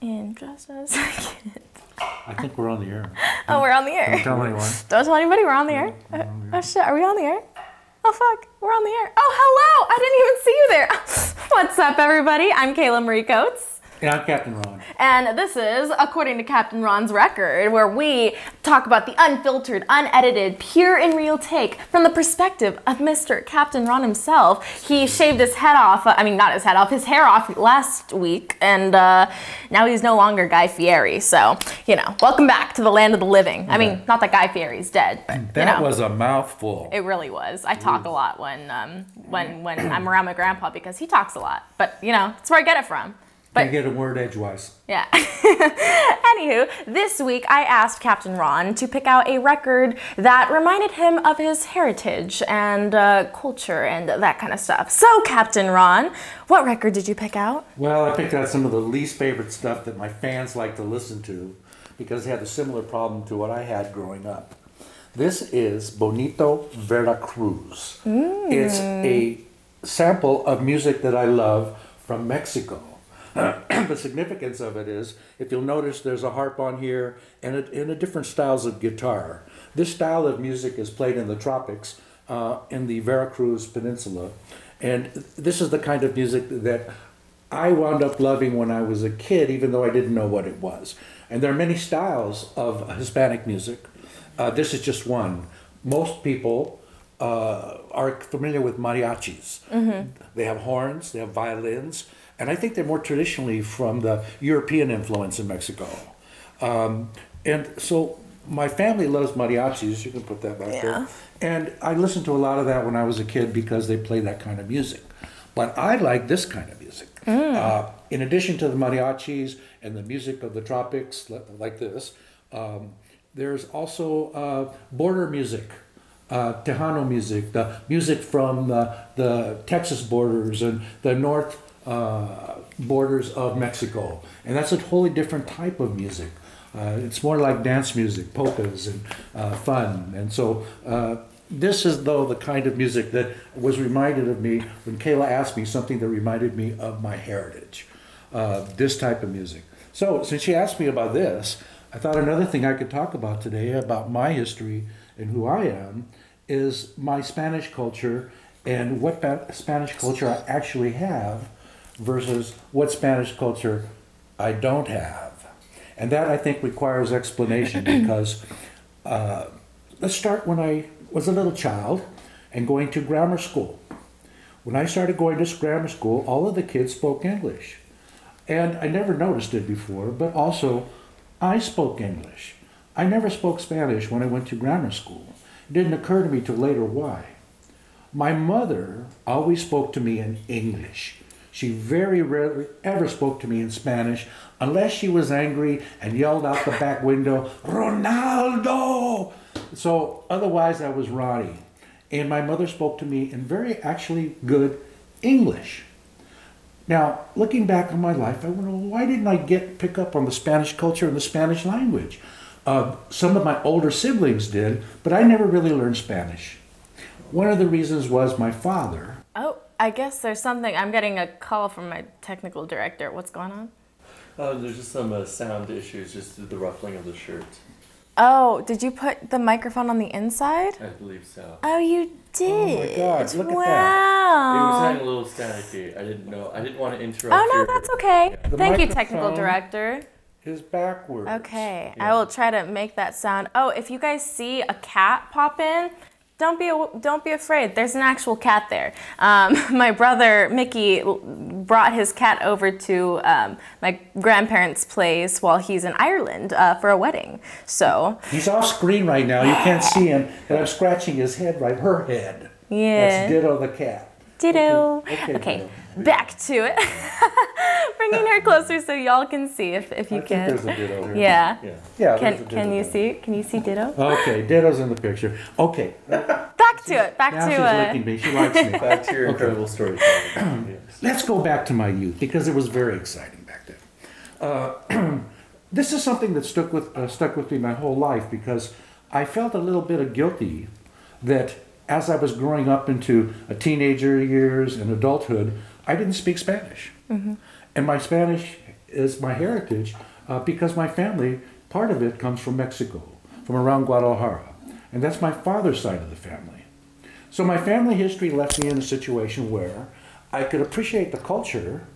in just a second. I think we're on the air. Oh, we're on the air. Don't tell anyone. Don't tell anybody we're on the air. Uh, oh shit, are we on the air? Oh fuck, we're on the air. Oh hello, I didn't even see you there. What's up, everybody? I'm Kayla Marie Coates. Yeah, I'm Captain Ron. And this is According to Captain Ron's Record, where we talk about the unfiltered, unedited, pure and real take from the perspective of Mr. Captain Ron himself. He shaved his head off, I mean, not his head off, his hair off last week, and uh, now he's no longer Guy Fieri. So, you know, welcome back to the land of the living. I mean, not that Guy Fieri's dead, but, you That know. was a mouthful. It really was. I talk a lot when um, when when I'm around my grandpa because he talks a lot. But you know, that's where I get it from. I But get a word edgewise. yeah. Anywho, this week I asked Captain Ron to pick out a record that reminded him of his heritage and uh, culture and that kind of stuff. So, Captain Ron, what record did you pick out? Well, I picked out some of the least favorite stuff that my fans like to listen to because they had a similar problem to what I had growing up. This is Bonito Veracruz. It's a sample of music that I love from Mexico. The significance of it is, if you'll notice, there's a harp on here and a, and a different styles of guitar. This style of music is played in the tropics uh, in the Veracruz Peninsula, and this is the kind of music that I wound up loving when I was a kid, even though I didn't know what it was. And there are many styles of Hispanic music. Uh, this is just one. Most people uh, are familiar with mariachis. They have horns, they have violins, and I think they're more traditionally from the European influence in Mexico. Um, and so my family loves mariachis. You can put that back Yeah. there. And I listened to a lot of that when I was a kid because they play that kind of music. But I like this kind of music. Uh, in addition to the mariachis and the music of the tropics, like this, um, there's also uh, border music, uh, Tejano music, the music from the, the Texas borders and the north uh, borders of Mexico. And that's a totally different type of music. Uh, it's more like dance music, polkas, and uh, fun. And so uh, this is, though, the kind of music that was reminded of me when Kayla asked me something that reminded me of my heritage. Uh, this type of music. So, since she asked me about this, I thought another thing I could talk about today about my history and who I am is my Spanish culture and what Spanish culture I actually have versus what Spanish culture I don't have. And that I think requires explanation because uh, let's start when I was a little child and going to grammar school. When I started going to grammar school, all of the kids spoke English. And I never noticed it before, but also I spoke English. I never spoke Spanish when I went to grammar school. It didn't occur to me till later why. My mother always spoke to me in English. She very rarely ever spoke to me in Spanish unless she was angry and yelled out the back window, Ronaldo! So otherwise, I was Ronnie. And my mother spoke to me in very actually good English. Now, looking back on my life, I wonder why didn't I get pick up on the Spanish culture and the Spanish language? Uh, some of my older siblings did, but I never really learned Spanish. One of the reasons was my father. Oh, I guess there's something. I'm getting a call from my technical director. What's going on? Uh, there's just some uh, sound issues, just the ruffling of the shirt. Oh, did you put the microphone on the inside? I believe so. Oh, you did. Oh my God, look at that. It was wow. sounding a little staticky. I didn't know. I didn't want to interrupt. Oh no, your- that's okay. The Thank you, technical director. Is backwards. Okay, Yeah. I will try to make that sound. Oh, if you guys see a cat pop in, don't be don't be afraid. There's an actual cat there. Um, my brother Mickey brought his cat over to um, my grandparents' place while he's in Ireland uh, for a wedding. So He's off screen right now. You can't see him, and I'm scratching his head right, her head. yeah, That's Ditto the cat. ditto. Okay, Okay, Ditto. back to it. Bringing her closer so y'all can see if, if you I think can. there's a Ditto here. Yeah. Yeah. Yeah. there's a Can Ditto you there. see? Can you see ditto? Okay, Ditto's in the picture. Okay, Back to it. Back now to she's uh, licking me. She likes me. Back to your incredible storytelling. yes. Let's go back to my youth because it was very exciting back then. Uh, this is something that stuck with uh, stuck with me my whole life because I felt a little bit of guilty that as I was growing up into a teenager years and adulthood, I didn't speak Spanish, and my Spanish is my heritage uh, because my family, part of it comes from Mexico, from around Guadalajara. And that's my father's side of the family. So my family history left me in a situation where I could appreciate the culture,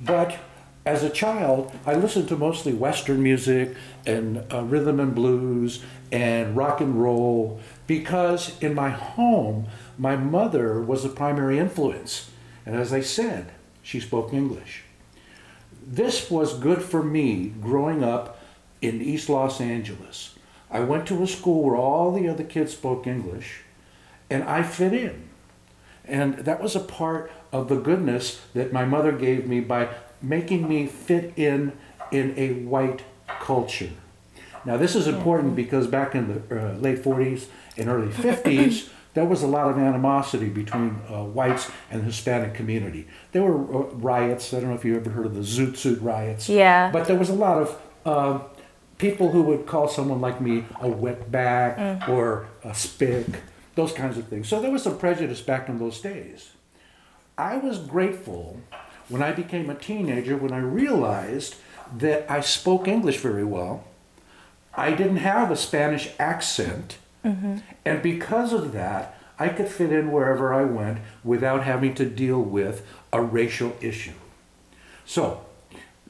but as a child, I listened to mostly Western music and uh, rhythm and blues and rock and roll because in my home, my mother was the primary influence. And as I said, she spoke English. This was good for me growing up in East Los Angeles. I went to a school where all the other kids spoke English and I fit in. And that was a part of the goodness that my mother gave me by making me fit in in a white culture. Now, this is important because back in the uh, late 40s and early 50s, there was a lot of animosity between uh, whites and the Hispanic community. There were uh, riots. I don't know if you ever heard of the Zoot Suit riots. Yeah. But there was a lot of uh, people who would call someone like me a wetback or a spick, those kinds of things. So there was some prejudice back in those days. I was grateful when I became a teenager when I realized that I spoke English very well. I didn't have a Spanish accent. Mm-hmm. And because of that, I could fit in wherever I went without having to deal with a racial issue. So,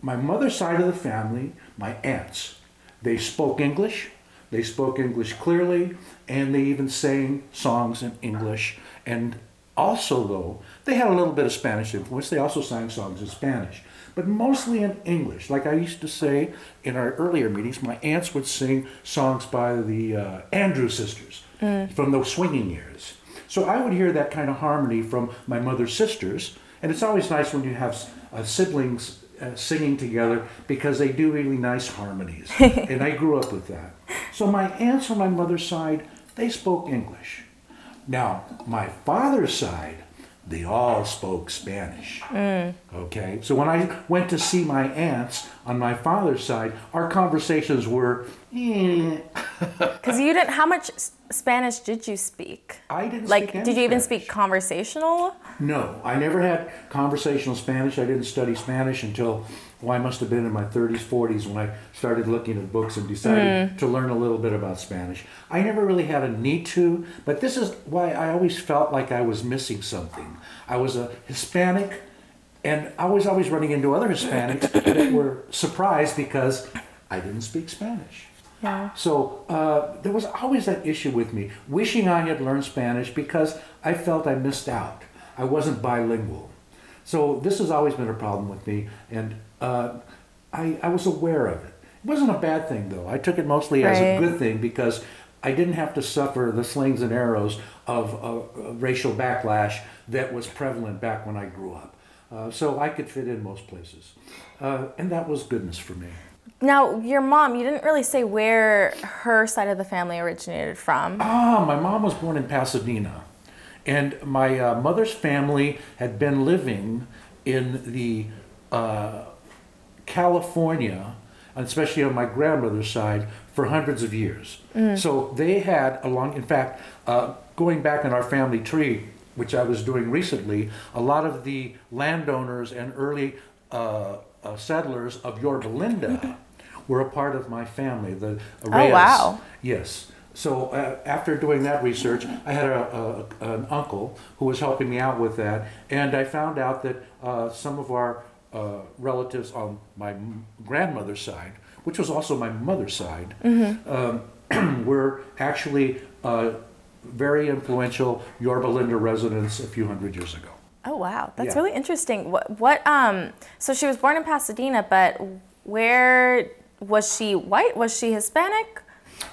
my mother's side of the family, my aunts, they spoke English, they spoke English clearly, and they even sang songs in English. And also, though, they had a little bit of Spanish influence. They also sang songs in Spanish, but mostly in English. Like I used to say in our earlier meetings, my aunts would sing songs by the uh, Andrews sisters from the swinging years. So I would hear that kind of harmony from my mother's sisters, and it's always nice when you have uh, siblings uh, singing together because they do really nice harmonies. and I grew up with that. So my aunts on my mother's side, they spoke English. Now, my father's side, they all spoke Spanish. Okay, so when I went to see my aunts on my father's side, our conversations were, eh, Because you didn't. How much Spanish did you speak? I didn't Like, did you even Spanish. speak conversational? No, I never had conversational Spanish. I didn't study Spanish until, well, I must have been in my 30s, 40s when I started looking at books and decided to learn a little bit about Spanish. I never really had a need to, but this is why I always felt like I was missing something. I was a Hispanic, and I was always running into other Hispanics that were surprised because I didn't speak Spanish. Yeah. So uh, there was always that issue with me, wishing I had learned Spanish because I felt I missed out. I wasn't bilingual. So this has always been a problem with me, and uh, I, I was aware of it. It wasn't a bad thing, though. I took it mostly as a good thing because I didn't have to suffer the slings and arrows of uh, racial backlash that was prevalent back when I grew up. Uh, so I could fit in most places. Uh, and that was goodness for me. Now, your mom, you didn't really say where her side of the family originated from. Ah, my mom was born in Pasadena, and my uh, mother's family had been living in the uh, California, and especially on my grandmother's side, for hundreds of years. So they had a long, in fact, uh, going back in our family tree, which I was doing recently, a lot of the landowners and early uh, uh, settlers of Yorba Linda were a part of my family. The Reyes. Oh, wow. Yes. So uh, after doing that research, I had a, a, an uncle who was helping me out with that, and I found out that uh, some of our uh, relatives on my grandmother's side, which was also my mother's side, um, were actually uh, very influential Yorba Linda residents a few hundred years ago. Oh wow, that's Yeah. really interesting. What what um so she was born in Pasadena, but where was she white? Was she Hispanic?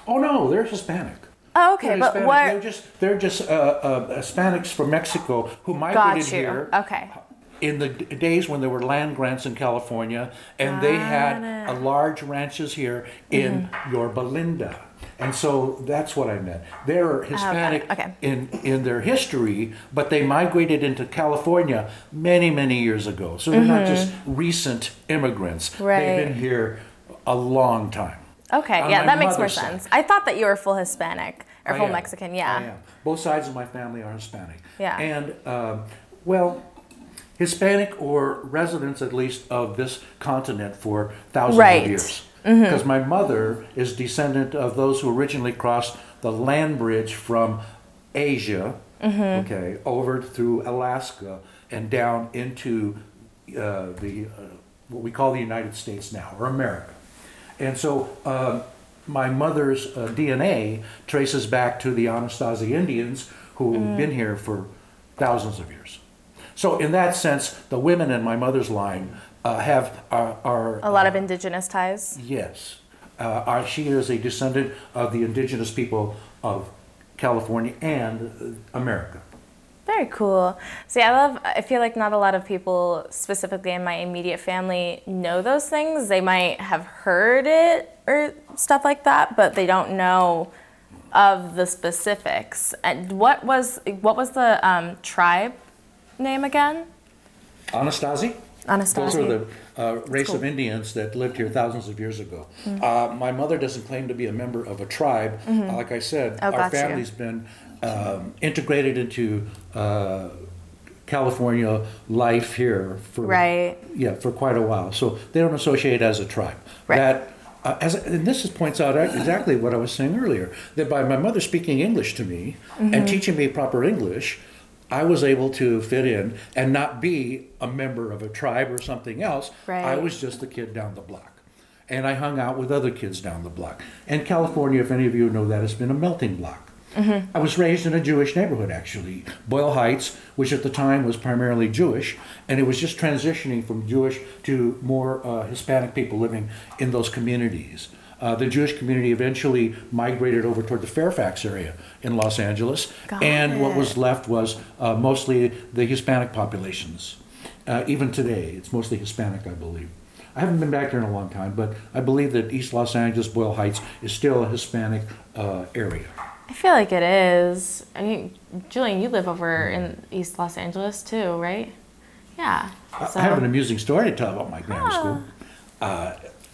Oh no, they're Hispanic. Oh, okay, They're but Hispanic. what They're just they're just uh, uh, Hispanics from Mexico who migrated got you. here. Okay. In the days when there were land grants in California, and they had a large ranches here in Yorba Linda. And so that's what I meant. They're Hispanic okay. in, in their history, but they migrated into California many, many years ago. So they're not just recent immigrants. Mm-hmm. Right. They've been here a long time. Okay, On yeah, that makes more mother's side. sense. I thought that you were full Hispanic or I full am. Mexican, I am. Both sides of my family are Hispanic. Yeah. And, um, well, Hispanic or residents, at least, of this continent for thousands Right. of years. Because my mother is descendant of those who originally crossed the land bridge from Asia, okay, over through Alaska and down into uh, the uh, what we call the United States now, or America. And so um, my mother's uh, DNA traces back to the Anasazi Indians who've been here for thousands of years. So in that sense, the women in my mother's line uh, have are, are A lot of indigenous ties. yes. Uh, are, she is a descendant of the indigenous people of California and uh, America. Very cool. See, I love, I feel like not a lot of people, specifically in my immediate family, know those things. They might have heard it or stuff like that, but they don't know of the specifics. And what was what was the um, tribe name again? Anastasi? Anastasi. Those are the uh, race of Indians that lived here thousands of years ago. Uh, my mother doesn't claim to be a member of a tribe. Uh, like I said, Oh, our gotcha. family's been um, integrated into uh, California life here for Right. yeah for quite a while. So they don't associate as a tribe. Right. That uh, as and this is, points out exactly what I was saying earlier. That by my mother speaking English to me Mm-hmm. and teaching me proper English, I was able to fit in and not be a member of a tribe or something else. I was just a kid down the block. And I hung out with other kids down the block. And California, if any of you know that, has been a melting block. I was raised in a Jewish neighborhood, actually, Boyle Heights, which at the time was primarily Jewish, and it was just transitioning from Jewish to more uh, Hispanic people living in those communities. Uh, the Jewish community eventually migrated over toward the Fairfax area in Los Angeles, Got and what was left was uh, mostly the Hispanic populations. Uh, even today, it's mostly Hispanic, I believe. I haven't been back there in a long time, but I believe that East Los Angeles, Boyle Heights, is still a Hispanic uh, area. I feel like it is. I mean, Julian, you live over in East Los Angeles too, right? Yeah. So- I have an amusing story to tell about my grammar school.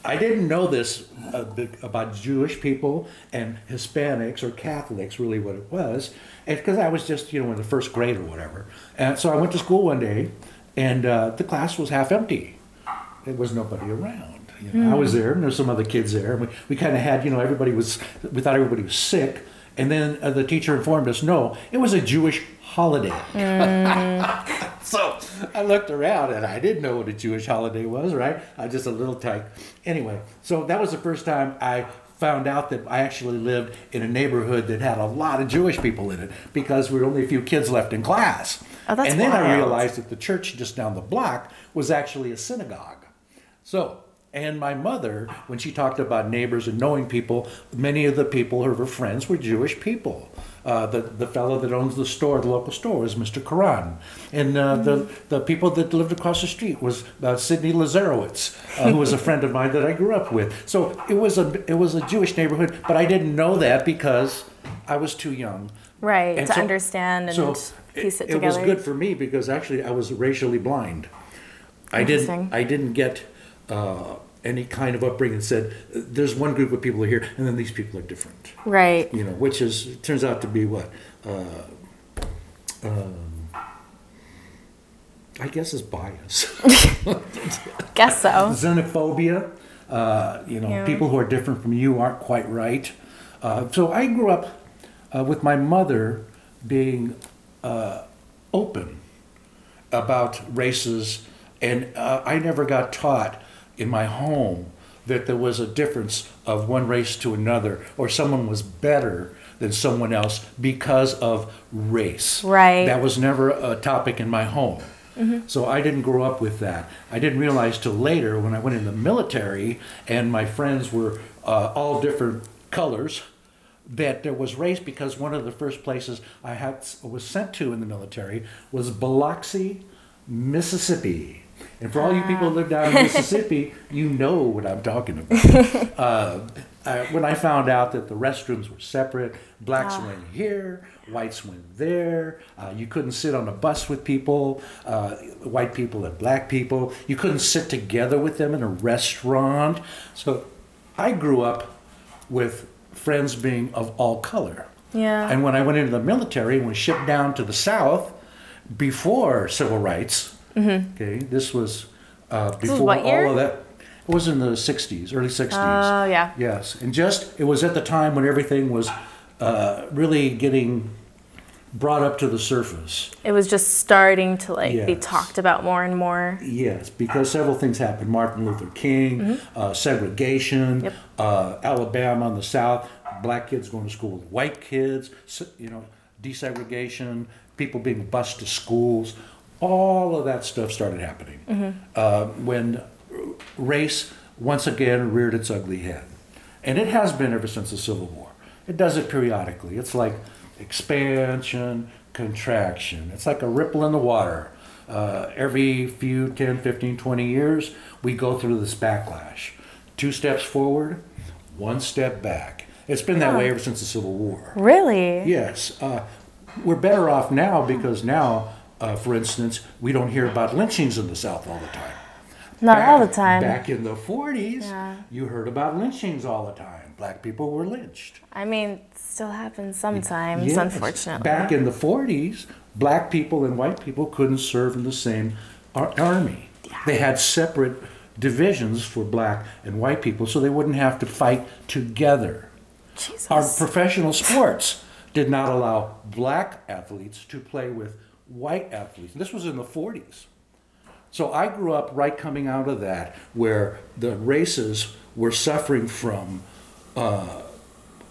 I didn't know this uh, about Jewish people and Hispanics or Catholics, really what it was, because I was just, you know, in the first grade or whatever. And so I went to school one day, and uh, the class was half empty. There was nobody around. You know, I was there, and there were some other kids there. And we, we kind of had, you know, everybody was, we thought everybody was sick. And then uh, the teacher informed us, no, it was a Jewish holiday. So I looked around and I didn't know what a Jewish holiday was, right? I was just a little tyke. Anyway, so that was the first time I found out that I actually lived in a neighborhood that had a lot of Jewish people in it because we were only a few kids left in class. Oh, that's and then I realized that the church just down the block was actually a synagogue. So, and my mother, when she talked about neighbors and knowing people, many of the people, her friends, were Jewish people. Uh, the the fellow that owns the store, the local store, was Mr. Karan, and uh, the the people that lived across the street was uh, Sidney Lazarowitz, uh, who was a friend of mine that I grew up with. So it was a it was a Jewish neighborhood, but I didn't know that because I was too young. Right, And to so- understand and so piece it, it, together. It was good for me because actually I was racially blind. I didn't. I didn't get uh, any kind of upbringing said there's one group of people here and then these people are different. right. You know, which is turns out to be what. Uh, um, I guess is bias, Guess so. xenophobia. Uh, you know, Yeah. people who are different from you aren't quite right. Uh, so I grew up uh, with my mother being uh, open about races, and uh, I never got taught in my home that there was a difference of one race to another, or someone was better than someone else because of race. Right. That was never a topic in my home. So I didn't grow up with that. I didn't realize till later when I went in the military and my friends were uh, all different colors that there was race because one of the first places I had was sent to in the military was Biloxi, Mississippi. And for all you people who live down in Mississippi, you know what I'm talking about. uh, uh, when I found out that the restrooms were separate, blacks went here, whites went there. Uh, you couldn't sit on a bus with people, uh, white people and black people. You couldn't sit together with them in a restaurant. So I grew up with friends being of all color. Yeah. And when I went into the military and was shipped down to the South before civil rights, Okay, this was uh, Mm-hmm. before year? all of that. It was in the '60s, early '60s. Oh, yeah. Yes, and just it was at the time when everything was uh, really getting brought up to the surface. It was just starting to like be talked about more and more. Yes, because several things happened. Martin Luther King, uh, segregation, Mm-hmm. Yep. uh, Alabama in the South, black kids going to school with white kids, you know, desegregation, people being bused to schools. All of that stuff started happening uh, when race once again reared its ugly head. And it has been ever since the Civil War. It does it periodically. It's like expansion, contraction. It's like a ripple in the water. Uh, every few 10, 15, 20 years, we go through this backlash. Two steps forward, one step back. It's been that way ever since the Civil War. Really? Yes. Uh, we're better off now because now, uh, for instance, we don't hear about lynchings in the South all the time. Not all the Back- time. Back in the 40s, Yeah. you heard about lynchings all the time. Black people were lynched. I mean, still happens sometimes, Yes. unfortunately. Back in the 40s, black people and white people couldn't serve in the same ar- army. They had separate divisions for black and white people so they wouldn't have to fight together. Jesus. Our professional sports did not allow black athletes to play with white athletes. This was in the 40s. So I grew up right coming out of that, where the races were suffering from, uh, uh,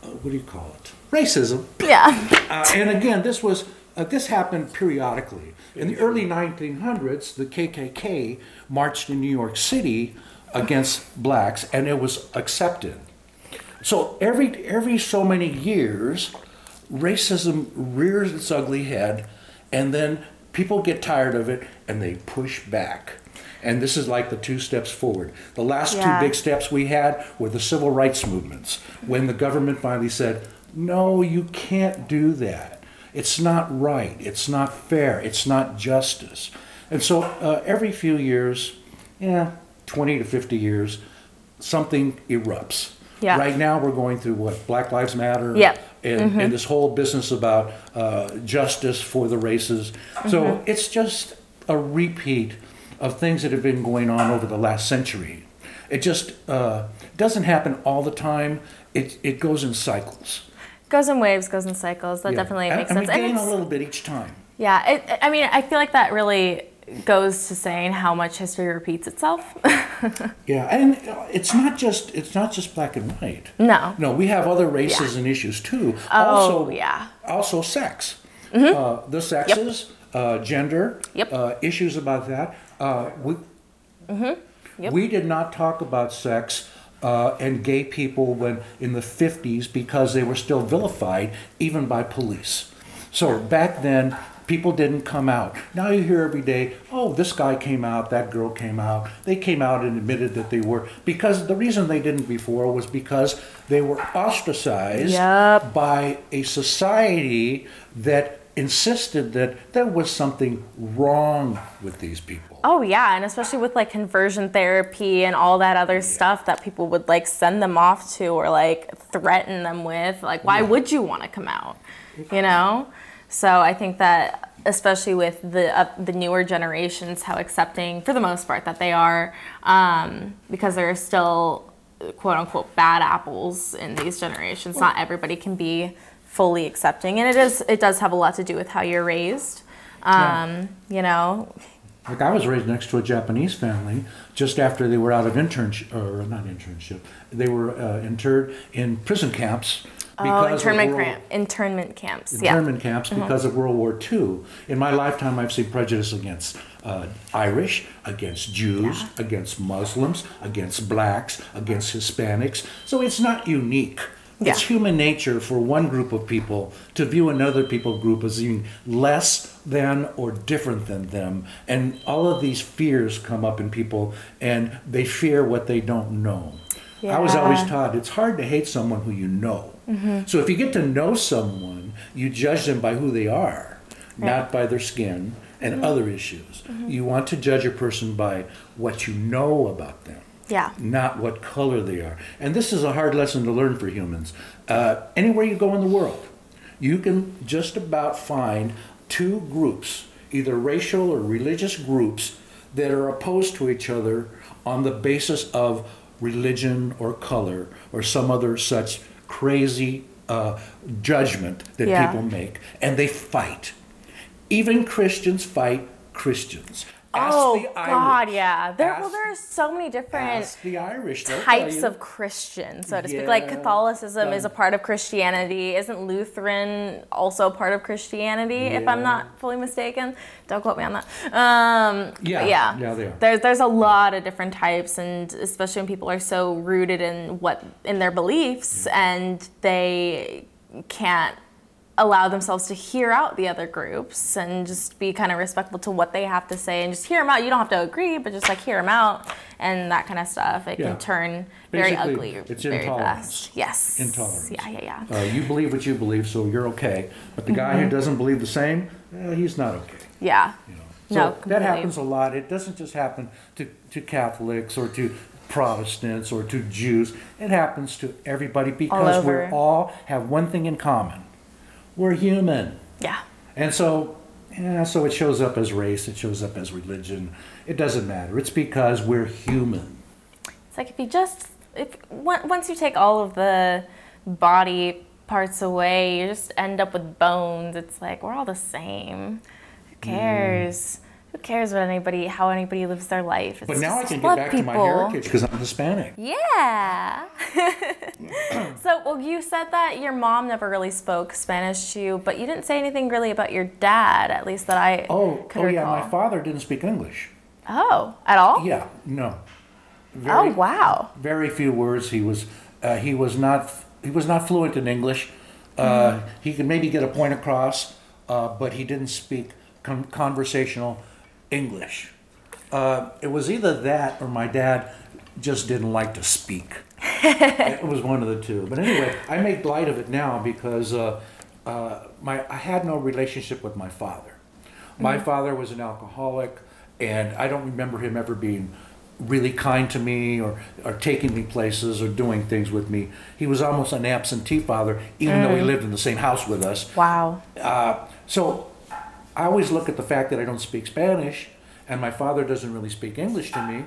what do you call it? Racism. yeah. Uh, and again, this was uh, this happened periodically. In the early 1900s, the KKK marched in New York City against blacks, and it was accepted. So every every so many years, racism rears its ugly head, and then people get tired of it and they push back. And this is like the two steps forward. The last Yeah. two big steps we had were the civil rights movements, when the government finally said, "No, you can't do that. It's not right. It's not fair. It's not justice." And so uh, every few years, yeah, 20 to 50 years, something erupts. Yeah. Right now, we're going through what Black Lives Matter, Yep. And, and this whole business about uh, justice for the races. So it's just a repeat of things that have been going on over the last century. It just uh, doesn't happen all the time. It it goes in cycles. Goes in waves, goes in cycles. That Yeah. definitely and, makes and sense. we gain a little bit each time. Yeah, it, I mean, I feel like that really goes to saying how much history repeats itself. Yeah, and it's not just it's not just black and white. no. No, we have other races and issues too. Oh, also, yeah. Also, sex. Uh, the sexes, uh, gender, Yep. uh, issues about that. Uh, we, Yep. we did not talk about sex uh, and gay people when in the 50s because they were still vilified even by police. So back then, people didn't come out. Now you hear every day, oh, this guy came out, that girl came out. They came out and admitted that they were. Because the reason they didn't before was because they were ostracized Yep. by a society that insisted that there was something wrong with these people. Oh yeah, and especially with like conversion therapy and all that other stuff that people would like send them off to or like threaten them with. Like, why would you want to come out? You know. So I think that especially with the uh, the newer generations, how accepting for the most part that they are, um, because there are still quote unquote bad apples in these generations. Not everybody can be fully accepting, and it is it does have a lot to do with how you're raised. Um, You know, Like I was raised next to a Japanese family just after they were out of internship, or not internship, they were uh, interred in prison camps. Oh, internment World- camp, internment camps. Yeah. internment camps because of World War II. In my lifetime, I've seen prejudice against uh, Irish, against Jews, against Muslims, against blacks, against Hispanics. So it's not unique. It's human nature for one group of people to view another people group as being less than or different than them. And all of these fears come up in people and they fear what they don't know. I was always taught it's hard to hate someone who you know. Mm-hmm. So if you get to know someone, you judge them by who they are, not by their skin and mm-hmm. other issues. Mm-hmm. You want to judge a person by what you know about them Yeah. not what color they are. And this is a hard lesson to learn for humans. Uh, anywhere you go in the world, you can just about find two groups either racial or religious groups that are opposed to each other on the basis of religion or color or some other such crazy uh, judgment that Yeah. people make, and they fight. Even Christians fight Christians. Ask oh God, yeah. There, well, there are so many different Irish. types of Christian, so to speak. Like Yeah. Catholicism is a part of Christianity. Isn't Lutheran also a part of Christianity? If I'm not fully mistaken, don't quote me on that. Um, Yeah, yeah, yeah, they are. There's there's a lot of different types, and especially when people are so rooted in what in their beliefs, and they can't allow themselves to hear out the other groups and just be kind of respectful to what they have to say and just hear them out. You don't have to agree, but just like hear them out and that kind of stuff. It Yeah. can turn very ugly it's very intolerance. fast. Yes. Intolerance. Yeah, yeah, yeah. Uh, you believe what you believe, so you're okay. But the guy who doesn't believe the same, he's not okay. Yeah. You know. No, So that happens a lot. It doesn't just happen to, to Catholics or to Protestants or to Jews. It happens to everybody because we all have one thing in common. We're human. Yeah. And so, yeah, so it shows up as race, it shows up as religion. It doesn't matter. It's because we're human. It's like if you just if once you take all of the body parts away, you just end up with bones. It's like we're all the same. Who Mm. Who cares what anybody how anybody lives their life? It's But now I can get back to my heritage because I'm Hispanic. Yeah. so, well, you said that your mom never really spoke Spanish to you, but you didn't say anything really about your dad, at least that I Oh, oh yeah, my father didn't speak English. Oh, at all? Yeah, no. Oh, wow. very few words. He was uh, he was not he was not fluent in English. Uh, Mm-hmm. He could maybe get a point across, uh, but he didn't speak con- conversational English. Uh, it was either that or my dad just didn't like to speak. it was one of the two. But anyway, I make light of it now because uh, uh, my I had no relationship with my father. My father was an alcoholic, and I don't remember him ever being really kind to me or, or taking me places or doing things with me. He was almost an absentee father, even though he lived in the same house with us. Wow. Uh, so I always look at the fact that I don't speak Spanish and my father doesn't really speak English to me.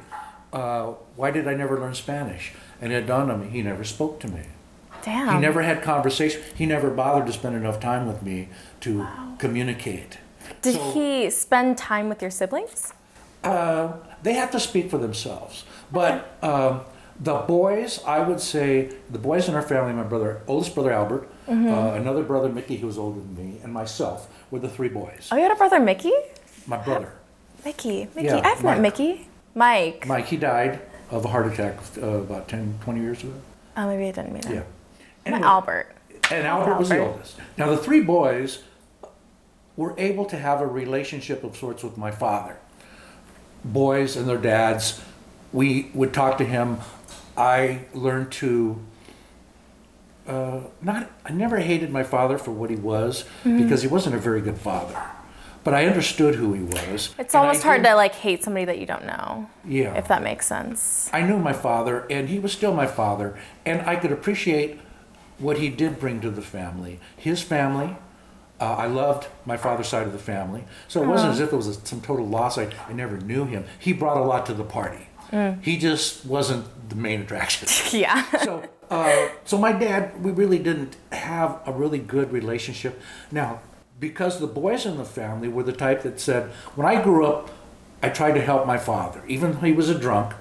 Uh, why did I never learn Spanish? And it dawned on me, he never spoke to me. Damn. He never had conversation. He never bothered to spend enough time with me to communicate. Did So- he spend time with your siblings? Uh, they have to speak for themselves. But um, the boys, I would say, the boys in our family, my brother, oldest brother Albert, Mm-hmm. uh, another brother Mickey, who was older than me, and myself were the three boys. Oh, you had a brother, Mickey? My brother, Mickey. Mickey. Yeah, I've met Mickey. Mike. Mike, he died of a heart attack uh, about 10, 20 years ago. Oh, maybe I didn't mean that. Yeah. Anyway, Albert. And Albert was the oldest. Now, the three boys were able to have a relationship of sorts with my father. Boys and their dads, we would talk to him. I learned to uh, not. I never hated my father for what he was Mm-hmm. because he wasn't a very good father, but I understood who he was. It's almost hard did- to like hate somebody that you don't know. Yeah. If that makes sense. I knew my father, and he was still my father, and I could appreciate what he did bring to the family. His family, uh, I loved my father's side of the family, so it wasn't as if it was a, some total loss. I, I never knew him. He brought a lot to the party. He just wasn't the main attraction. Yeah. so, uh, so my dad, we really didn't have a really good relationship. Now, because the boys in the family were the type that said, when I grew up, I tried to help my father, even though he was a drunk.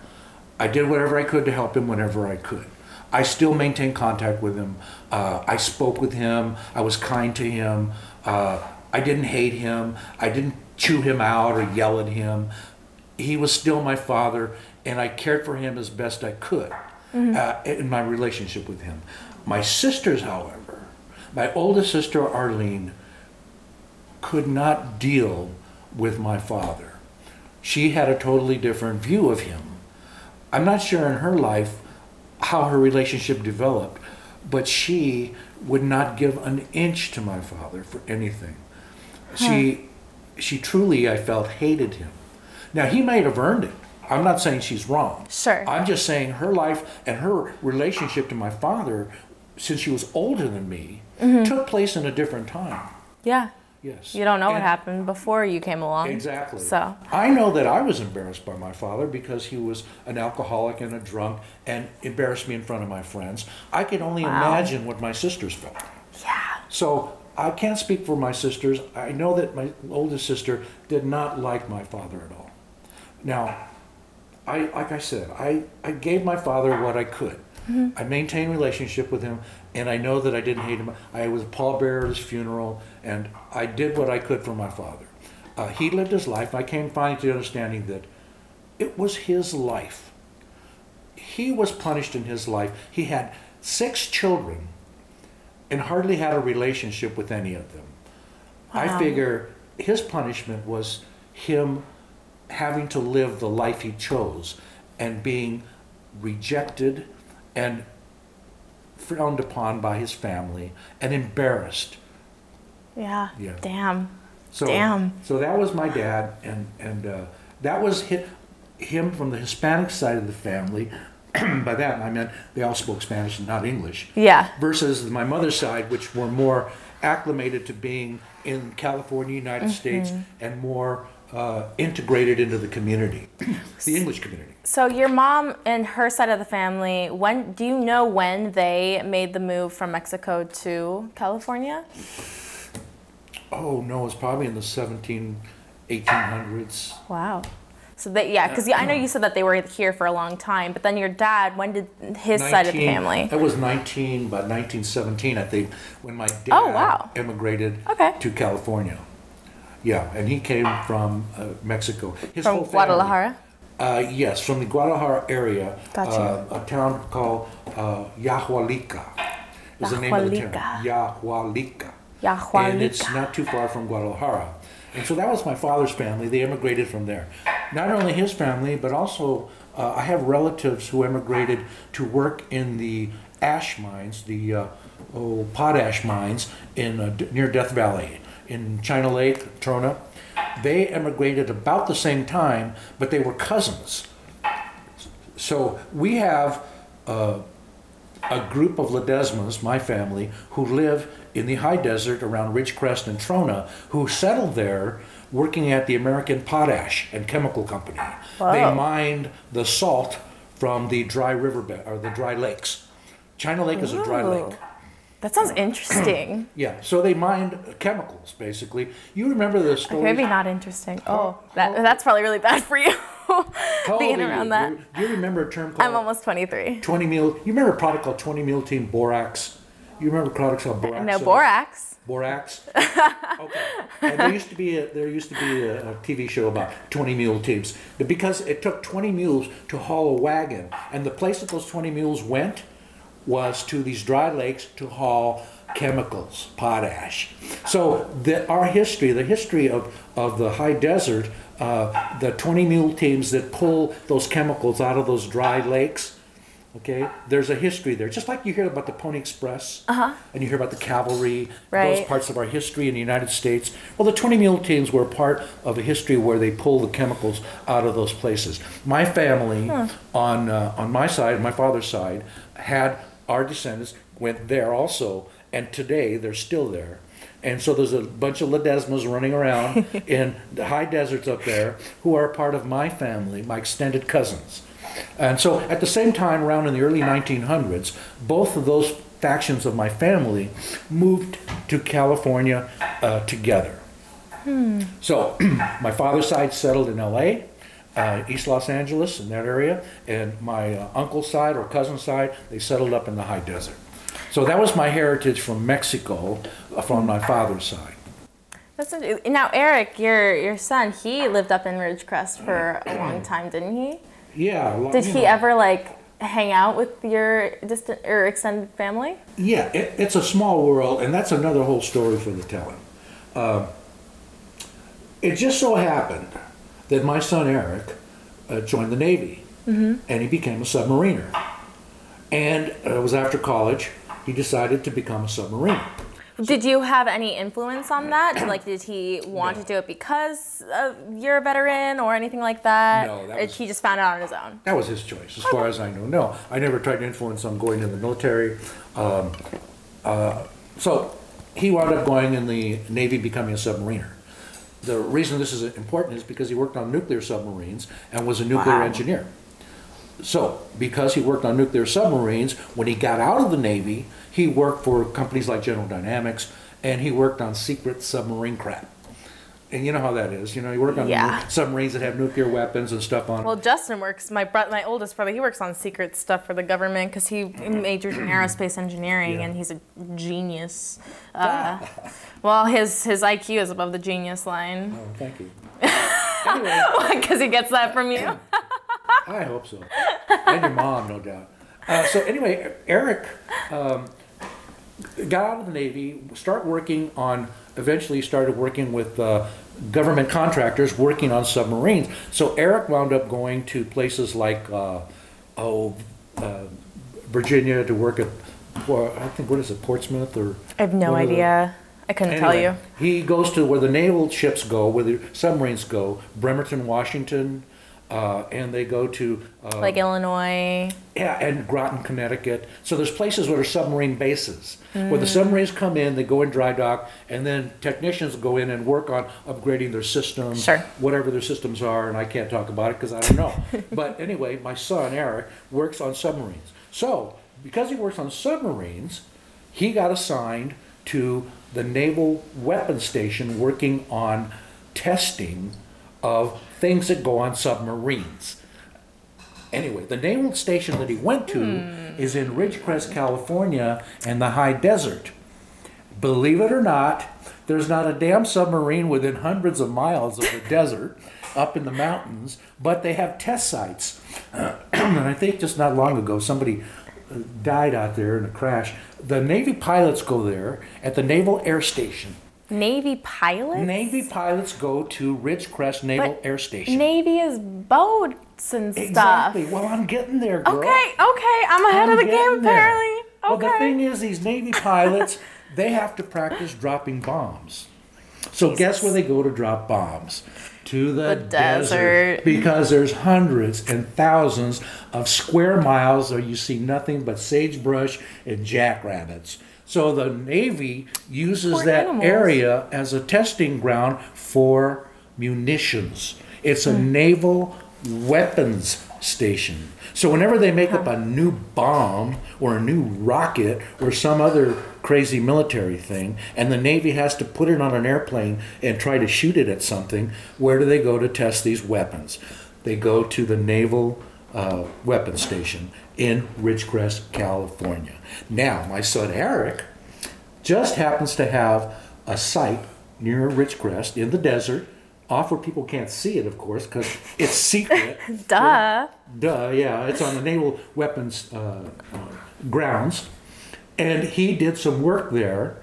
I did whatever I could to help him whenever I could. I still maintained contact with him. Uh, I spoke with him. I was kind to him. Uh, I didn't hate him. I didn't chew him out or yell at him. He was still my father, and I cared for him as best I could uh, in my relationship with him. My sisters, however, my oldest sister Arlene, could not deal with my father. She had a totally different view of him. I'm not sure in her life how her relationship developed, but she would not give an inch to my father for anything. She she truly I felt hated him. Now he might have earned it. I'm not saying she's wrong. Sure. I'm just saying her life and her relationship to my father since she was older than me Mm-hmm. took place in a different time. yeah. Yes. You don't know what happened before you came along. Exactly. So, I know that I was embarrassed by my father because he was an alcoholic and a drunk and embarrassed me in front of my friends. I can only Wow. imagine what my sisters felt. yeah. So I can't speak for my sisters. I know that my oldest sister did not like my father at all. Now, I like I said, I, I gave my father what I could. I maintained relationship with him, and I know that I didn't hate him. I was a pallbearer at his funeral, and I did what I could for my father. Uh, he lived his life. I came finally to the understanding that it was his life. He was punished in his life. He had six children and hardly had a relationship with any of them. I figure his punishment was him having to live the life he chose and being rejected and frowned upon by his family and embarrassed. Yeah. Yeah. Damn. So, Damn. So that was my dad, and and uh, that was hi him from the Hispanic side of the family. by that I meant they all spoke Spanish and not English. Yeah. Versus my mother's side, which were more acclimated to being in California, United States, and more uh, integrated into the community, the English community. So your mom and her side of the family, when do you know when they made the move from Mexico to California? Oh no, it's probably in the 17, 1800s. Wow. So they, yeah, because I know you said that they were here for a long time, but then your dad, when did his side of the family? That was 19, about 1917, I think, when my dad Oh, wow. immigrated Okay. to California. Yeah, and he came from uh, Mexico. His From whole family- Guadalajara? Uh, yes, from the Guadalajara area. Gotcha. Uh, a town called uh, Yahualica is the name of the town. Yahualica. Yahualica. And it's Yahualica. not too far from Guadalajara. And so that was my father's family. They immigrated from there. Not only his family, but also uh, I have relatives who immigrated to work in the ash mines, the uh, oh, potash mines in uh, d- near Death Valley in China Lake, Trona. They immigrated about the same time, but they were cousins. So we have uh, a group of Ledesmas, my family, who live in the high desert around Ridgecrest and Trona, who settled there working at the American Potash and Chemical Company. They mined the salt from the dry riverbed or the dry lakes. China Lake is a dry lake. That sounds interesting. Yeah, so they mined chemicals basically. You remember the story? Maybe not interesting. Oh, that, that's probably really bad for you. Being are you? around that. Do you, do you remember a term called I'm almost 23. 20 mule? You remember a product called 20 mule team borax? You remember products called borax? No, borax. Borax. okay. And there used to be a, there used to be a, a TV show about 20 mule teams because it took 20 mules to haul a wagon, and the place that those 20 mules went was to these dry lakes to haul chemicals, potash. So the, our history, the history of, of the high desert, uh, the 20 mule teams that pull those chemicals out of those dry lakes, okay, there's a history there. Just like you hear about the Pony Express, uh-huh. and you hear about the cavalry, those parts of our history in the United States. Well, the 20 mule teams were part of a history where they pull the chemicals out of those places. My family, on, uh, on my side, my father's side, had our descendants went there also, and today they're still there. And so there's a bunch of Ledesmas running around in the high deserts up there who are part of my family, my extended cousins. And so at the same time, around in the early 1900s, both of those factions of my family moved to California uh, together. So my father's side settled in LA, uh, East Los Angeles, in that area, and my uh, uncle's side or cousin's side, they settled up in the high desert. So that was my heritage from Mexico, uh, from my father's side. That's a, now Eric, your your son, he lived up in Ridgecrest for a long time, didn't he? Yeah. a lot- Did he know. ever like hang out with your distant or extended family? Yeah, it, it's a small world, and that's another whole story for the telling. Uh, it just so happened that my son Eric uh, joined the Navy, and he became a submariner. And uh, it was after college, he decided to become a submariner. Did you have any influence on that? Like, did he want No. to do it because uh, you're a veteran or anything like that? No, that was- he just found out on his own. That was his choice, as far as I know. No, I never tried to influence him going in the military. Um, uh, so he wound up going in the Navy, becoming a submariner. The reason this is important is because he worked on nuclear submarines and was a nuclear Wow. engineer. So, because he worked on nuclear submarines, when he got out of the Navy, he worked for companies like General Dynamics and he worked on secret submarine crap. And you know how that is. You know, you work on Yeah. submarines that have nuclear weapons and stuff on. Well, Justin works. My bro- my oldest brother, he works on secret stuff for the government because he majored in aerospace engineering, Yeah. and he's a genius. Uh, well, his his IQ is above the genius line oh, thank you. anyway, because he gets that from you. I hope so. And your mom, no doubt. Uh, so anyway, Eric um, got out of the Navy, start working on, eventually started working with uh, government contractors working on submarines. So Eric wound up going to places like, uh, oh, uh, Virginia to work at, well, I think, what is it, Portsmouth or? I have no idea. I couldn't tell you. He goes to where the naval ships go, where the submarines go, Bremerton, Washington, uh, and they go to uh, Like Illinois. yeah, and Groton, Connecticut. So there's places where there's submarine bases where Mm. the submarines come in, they go in dry dock, and then technicians go in and work on upgrading their systems, Sure. whatever their systems are. And I can't talk about it because I don't know. but anyway, my son Eric works on submarines. So because he works on submarines, he got assigned to the Naval Weapons Station working on testing of things that go on submarines. Anyway, the naval station that he went to is in Ridgecrest, California, in the high desert. Believe it or not, there's not a damn submarine within hundreds of miles of the desert up in the mountains, but they have test sites. and I think just not long ago, somebody uh, died out there in a crash. The Navy pilots go there at the Naval Air Station. Navy pilots? Navy pilots go to Ridgecrest Naval But Air Station. Navy is boats and stuff. Exactly. Well, I'm getting there, girl. Okay, okay. I'm ahead of I'm the game there. apparently. Well, the thing is, these Navy pilots, they have to practice dropping bombs. So guess where they go to drop bombs? To the, The desert. Because there's hundreds and thousands of square miles where you see nothing but sagebrush and jackrabbits. So the Navy uses Poor that animals. area as a testing ground for munitions. It's a Hmm. naval weapons station. So whenever they make up a new bomb or a new rocket or some other crazy military thing, and the Navy has to put it on an airplane and try to shoot it at something, where do they go to test these weapons? They go to the Naval uh, Weapons Station in Ridgecrest, California. Now, my son Eric just happens to have a site near Ridgecrest in the desert, off where people can't see it, of course, because it's secret. Duh. Duh, yeah, it's on the Naval Weapons uh, uh, grounds. And he did some work there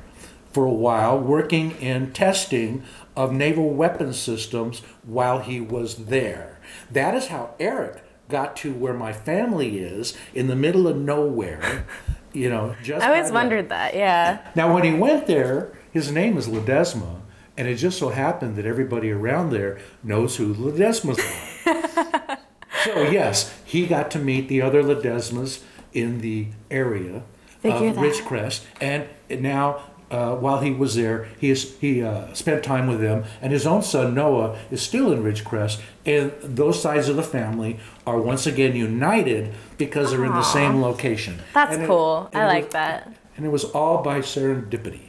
for a while, working in testing of naval weapons systems while he was there. That is how Eric got to where my family is in the middle of nowhere. You know, just I always wondered that, yeah. now, when he went there, his name is Ledesma, and it just so happened that everybody around there knows who Ledesmas are. so, yes, he got to meet the other Ledesmas in the area Figure of that. Ridgecrest, and now. Uh, while he was there, he is, he uh, spent time with them, and his own son Noah is still in Ridgecrest, and those sides of the family are once again united because they're in the same location. That's And it- cool. and I like was- that. and it was all by serendipity.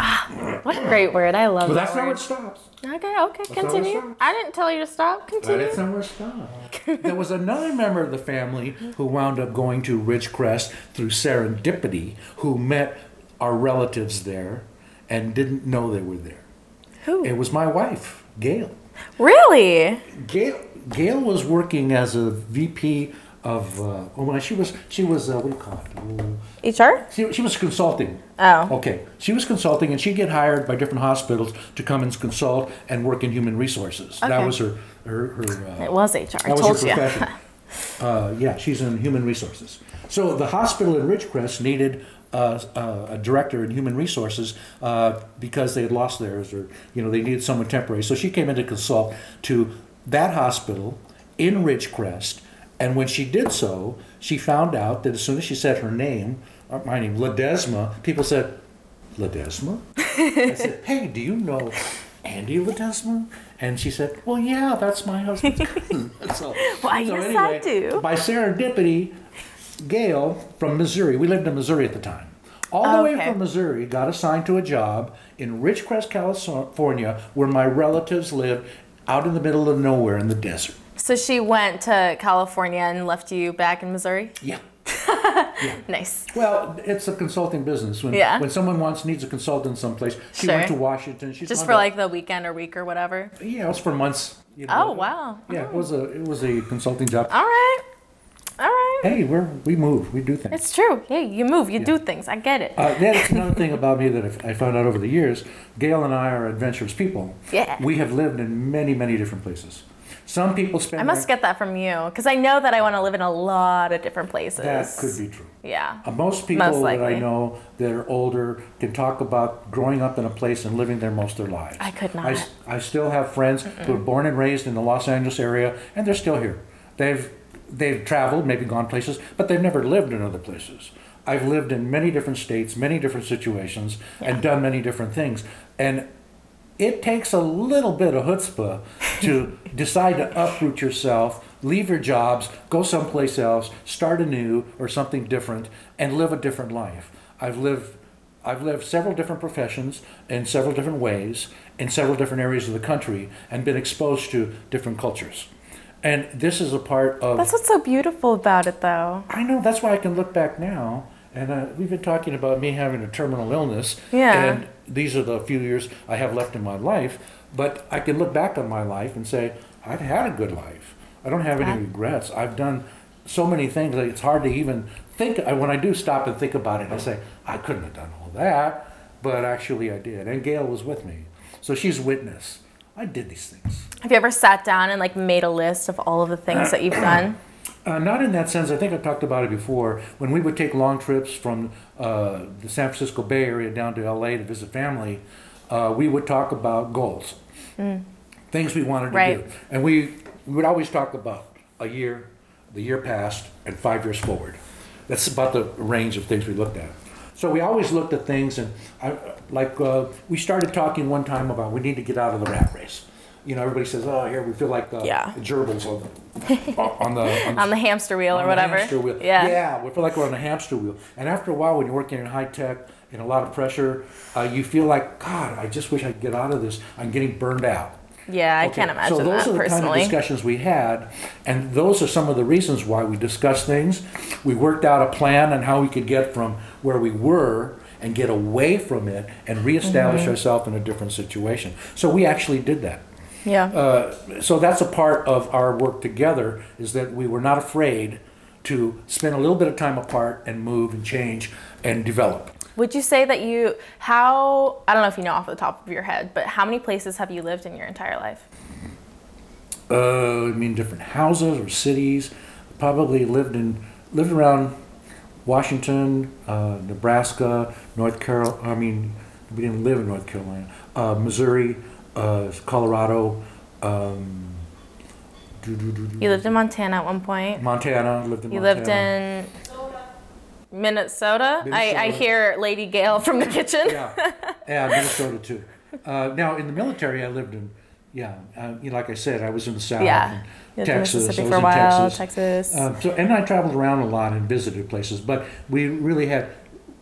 Ah, what a great word. I love But that that's not where it stops. Okay, okay, not where it continue. I didn't tell you to stop. Continue. it's not where it stops. there was another member of the family who wound up going to Ridgecrest through serendipity, who met our relatives there and didn't know they were there. Who? It was my wife, Gail. Really? Gail, Gail was working as a VP of, uh, oh, my she was, she was, uh, what do you call it? HR? She, she was consulting. Oh. Okay, she was consulting, and she'd get hired by different hospitals to come and consult and work in human resources. Okay. That was her her her. Uh, It was HR. I was told her you. uh, yeah, she's in human resources. So the hospital in Ridgecrest needed uh, uh, a director in human resources uh, because they had lost theirs, or you know they needed someone temporary. So she came in to consult to that hospital in Ridgecrest, and when she did so, she found out that as soon as she said her name, uh, my name, Ledesma, people said, Ledesma? I said, hey, do you know Andy Ledesma? And she said, well, yeah, that's my husband's cousin. so, Why, yes, I do. By serendipity, Gail from Missouri, we lived in Missouri at the time, all the oh, way from Missouri, got assigned to a job in Ridgecrest, California, where my relatives lived out in the middle of nowhere in the desert. So she went to California and left you back in Missouri? Yeah. Nice. Well, it's a consulting business. When, Yeah. when someone wants needs a consultant someplace, she Sure. went to Washington. She's Just for like the weekend or week or whatever. yeah, it was for months. you Oh, wow. Yeah, it oh. was a it was a consulting job. All right. All right. Hey, we're we move, we do things. It's true. Hey, you move, you do things. I get it. Uh, that's another thing about me that I I found out over the years. Gail and I are adventurous people. Yeah. We have lived in many, many different places. Some people spend. I must their- get that from you because I know that I want to live in a lot of different places. That could be true. Yeah. Uh, most people Most that I know that are older can talk about growing up in a place and living there most of their lives. I could I, not. s- I still have friends who were born and raised in the Los Angeles area, and they're still here. They've they've traveled, maybe gone places, but they've never lived in other places. I've lived in many different states, many different situations, and done many different things. And it takes a little bit of chutzpah to decide to uproot yourself, leave your jobs, go someplace else, start anew or something different, and live a different life. I've lived, I've lived several different professions in several different ways in several different areas of the country, and been exposed to different cultures. And this is a part of. That's what's so beautiful about it, though. I know that's why I can look back now, and uh, we've been talking about me having a terminal illness, Yeah. and these are the few years I have left in my life. But I can look back on my life and say I've had a good life. I don't have any regrets. I've done so many things that it's hard to even think. I- When I do stop and think about it, I say I couldn't have done all that, but actually I did. And Gail was with me, so she's witness. I did these things. Have you ever sat down and like made a list of all of the things that you've done? Uh, not in that sense. I think I talked about it before. When we would take long trips from uh, the San Francisco Bay Area down to LA to visit family, uh, we would talk about goals, things we wanted to Right. do, and we, we would always talk about a year, the year past, and five years forward. That's about the range of things we looked at. So we always looked at things, and I, like uh, we started talking one time about we need to get out of the rat race. You know, everybody says, "Oh, here we feel like the, Yeah. the gerbils on, on the on the On the hamster wheel on or whatever? hamster wheel. Yeah. Yeah, we feel like we're on a hamster wheel. And after a while, when you're working in high tech and a lot of pressure, uh, you feel like, God, I just wish I could get out of this. I'm getting burned out. Yeah, I Okay, can't imagine So those that are the kind of discussions we had, and those are some of the reasons why we discussed things. We worked out a plan on how we could get from where we were and get away from it and reestablish Mm-hmm. ourselves in a different situation. So we actually did that. Yeah. Uh, so that's a part of our work together is that we were not afraid to spend a little bit of time apart and move and change and develop. Would you say that you, how, I don't know if you know off the top of your head, but how many places have you lived in your entire life? Uh, I mean, different houses or cities. Probably lived in lived around Washington, uh, Nebraska, North Carolina. I mean, we didn't live in North Carolina. Uh, Missouri, uh, Colorado. Um, You lived in Montana at one point. Montana. Lived in You Montana. lived in Minnesota. I, I hear Lady Gail from the kitchen. yeah, yeah, Minnesota too. Uh, now in the military, I lived in, yeah, uh, you know, like I said, I was in the South, Yeah. in Texas, I for a was while, Texas. Texas. Uh, so, and I traveled around a lot and visited places, but we really had,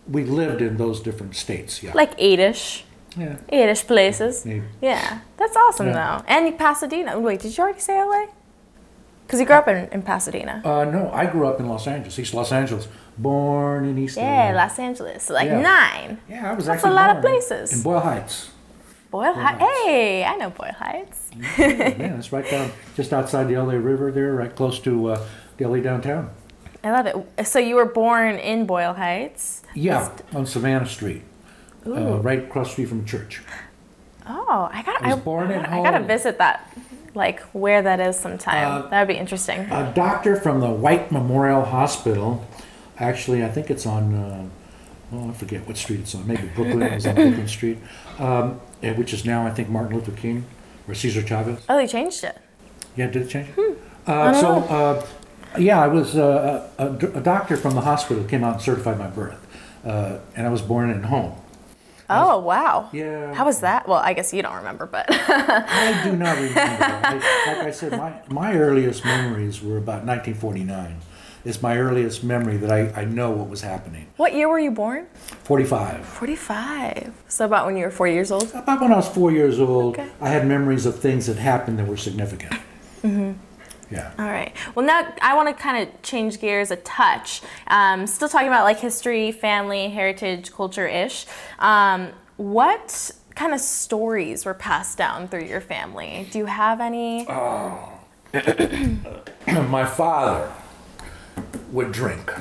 we lived in those different states. Yeah, like eight-ish, yeah, eight-ish places. maybe. Yeah, that's awesome Yeah. though. And Pasadena. Wait, did you already say LA? Because you grew up in, in Pasadena. Uh, no, I grew up in Los Angeles, East Los Angeles, born in East. Yeah, LA. Los Angeles. So like Yeah. nine. Yeah, I was That's a actually lot of places. in Boyle Heights. Boyle Heights. Hey, I know Boyle Heights. yeah, it's right down just outside the LA River there, right close to uh, the LA downtown. I love it. So you were born in Boyle Heights. Yeah, on Savannah Street, uh, right across the street from the church. Oh, I got. I was born at I gotta visit that, like where that is sometime. Uh, that would be interesting. A doctor from the White Memorial Hospital, actually, I think it's on, uh, oh, I forget what street it's on, maybe Brooklyn, was on Brooklyn Street, um, eh, which is now, I think, Martin Luther King or Cesar Chavez. oh, they changed it. Yeah, did it change? Hmm. Uh, so, uh, yeah, I was uh, a, a doctor from the hospital came out and certified my birth, uh, and I was born at home. Oh wow. Yeah. How was that? Well, I guess you don't remember, but I do not remember. I, like I said, my, my earliest memories were about 1949. It's my earliest memory that I, I know what was happening. what year were you born? 45. 45. So about when you were four years old. About when I was four years old, Okay. I had memories of things that happened that were significant. Mm-hmm. Yeah. All right. Well, now I want to kind of change gears a touch. Um, still talking about like history, family, heritage, culture ish. Um, what kind of stories were passed down through your family? Do you have any? My father would drink.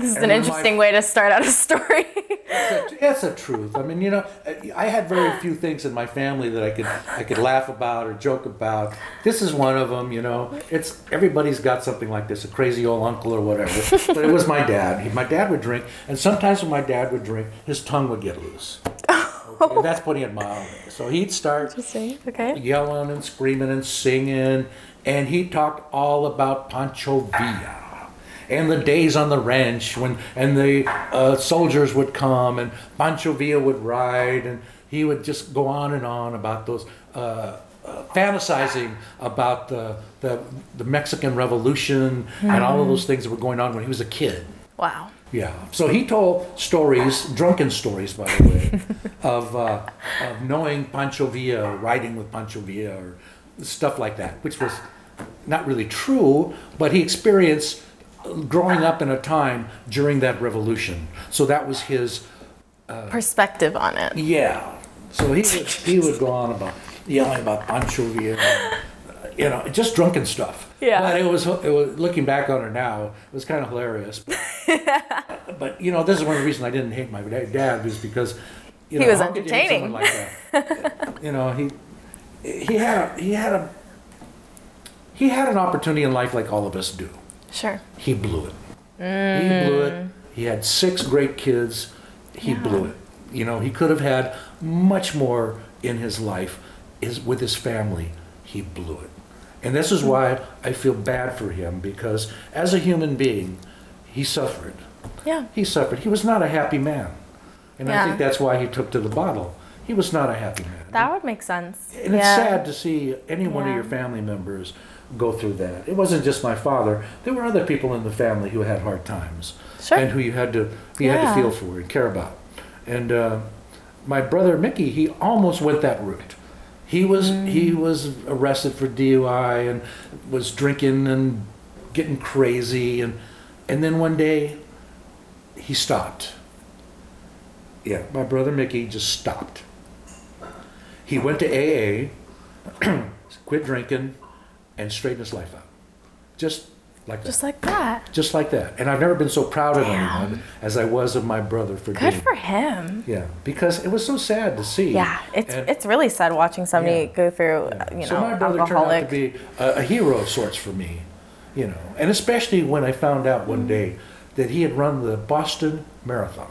This is and an my- interesting way to start out a story. that's, a, it's a truth. I mean, you know, I had very few things in my family that I could I could laugh about or joke about. This is one of them. You know, it's everybody's got something like this, a crazy old uncle or whatever. But it was my dad. He, my dad would drink, and sometimes when my dad would drink, his tongue would get loose. Okay, that's putting it mildly. So he'd start okay. yelling and screaming and singing, and he talked all about Pancho Villa and the days on the ranch when and the uh, soldiers would come and Pancho Villa would ride, and he would just go on and on about those. Uh, uh, fantasizing about the, the the Mexican Revolution and all of those things that were going on when he was a kid. Wow. Yeah. So he told stories, drunken stories, by the way, of, uh, of knowing Pancho Villa, riding with Pancho Villa, or stuff like that, which was not really true, but he experienced growing up in a time during that revolution. So that was his, Perspective on it. yeah. So he would, he would go on about yelling about Pancho Villa, uh, you know, just drunken stuff. Yeah. But it was, it was looking back on it now, it was kind of hilarious. but you know, this is one of the reasons I didn't hate my dad was because you He know, was how could you like that? you know, he he had a, he had a he had an opportunity in life like all of us do. Sure. He blew it. He mm. blew it. He had six great kids. He blew it. You know, he could have had much more in his life is with his family. He blew it. And this is mm. why I feel bad for him because as a human being, he suffered. Yeah. He suffered. He was not a happy man. And I think that's why he took to the bottle. He was not a happy man. That would make sense. And it's sad to see any one of your family members go through that. It wasn't just my father. There were other people in the family who had hard times Sure. and who you had to you had to feel for and care about. And uh, my brother Mickey, he almost went that route. He was Mm. he was arrested for DUI and was drinking and getting crazy and and then one day he stopped. Yeah, my brother Mickey just stopped. He went to AA, quit drinking, and straightened his life out. Just like that. Just like that. Just like that. And I've never been so proud of Damn. anyone as I was of my brother for Good doing for him. Yeah, because it was so sad to see. Yeah, it's And- it's really sad watching somebody Yeah. go through, uh, you know, so my brother alcoholic. turned out to be a, a hero of sorts for me, you know, and especially when I found out one day that he had run the Boston Marathon.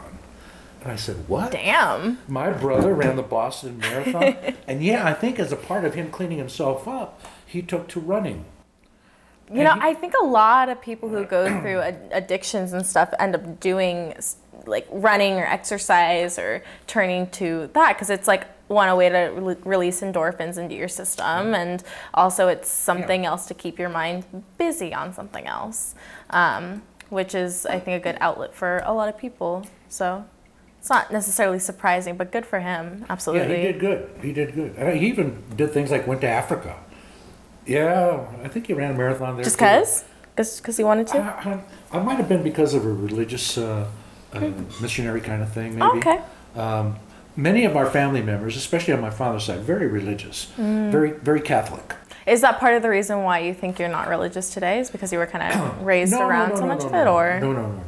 And I said, What? Damn. My brother ran the Boston Marathon. and yeah, I think as a part of him cleaning himself up, he took to running. You know, he- I think a lot of people who go through addictions and stuff end up doing like running or exercise or turning to that because it's like one a way to re- release endorphins into your system and also it's something else to keep your mind busy on something else, um, which is I think a good outlet for a lot of people. So it's not necessarily surprising, but good for him. Absolutely. Yeah, he did good. He did good. And he even did things like went to Africa. Yeah, I think he ran a marathon there. Just too. cause? Because he wanted to? I, I, I might have been because of a religious uh, uh, missionary kind of thing, maybe. Oh, okay. Um, many of our family members, especially on my father's side, very religious, Mm. very very Catholic. Is that part of the reason why you think you're not religious today? Is because you were kind of raised around so much no, of no, it, or no, no, no, no.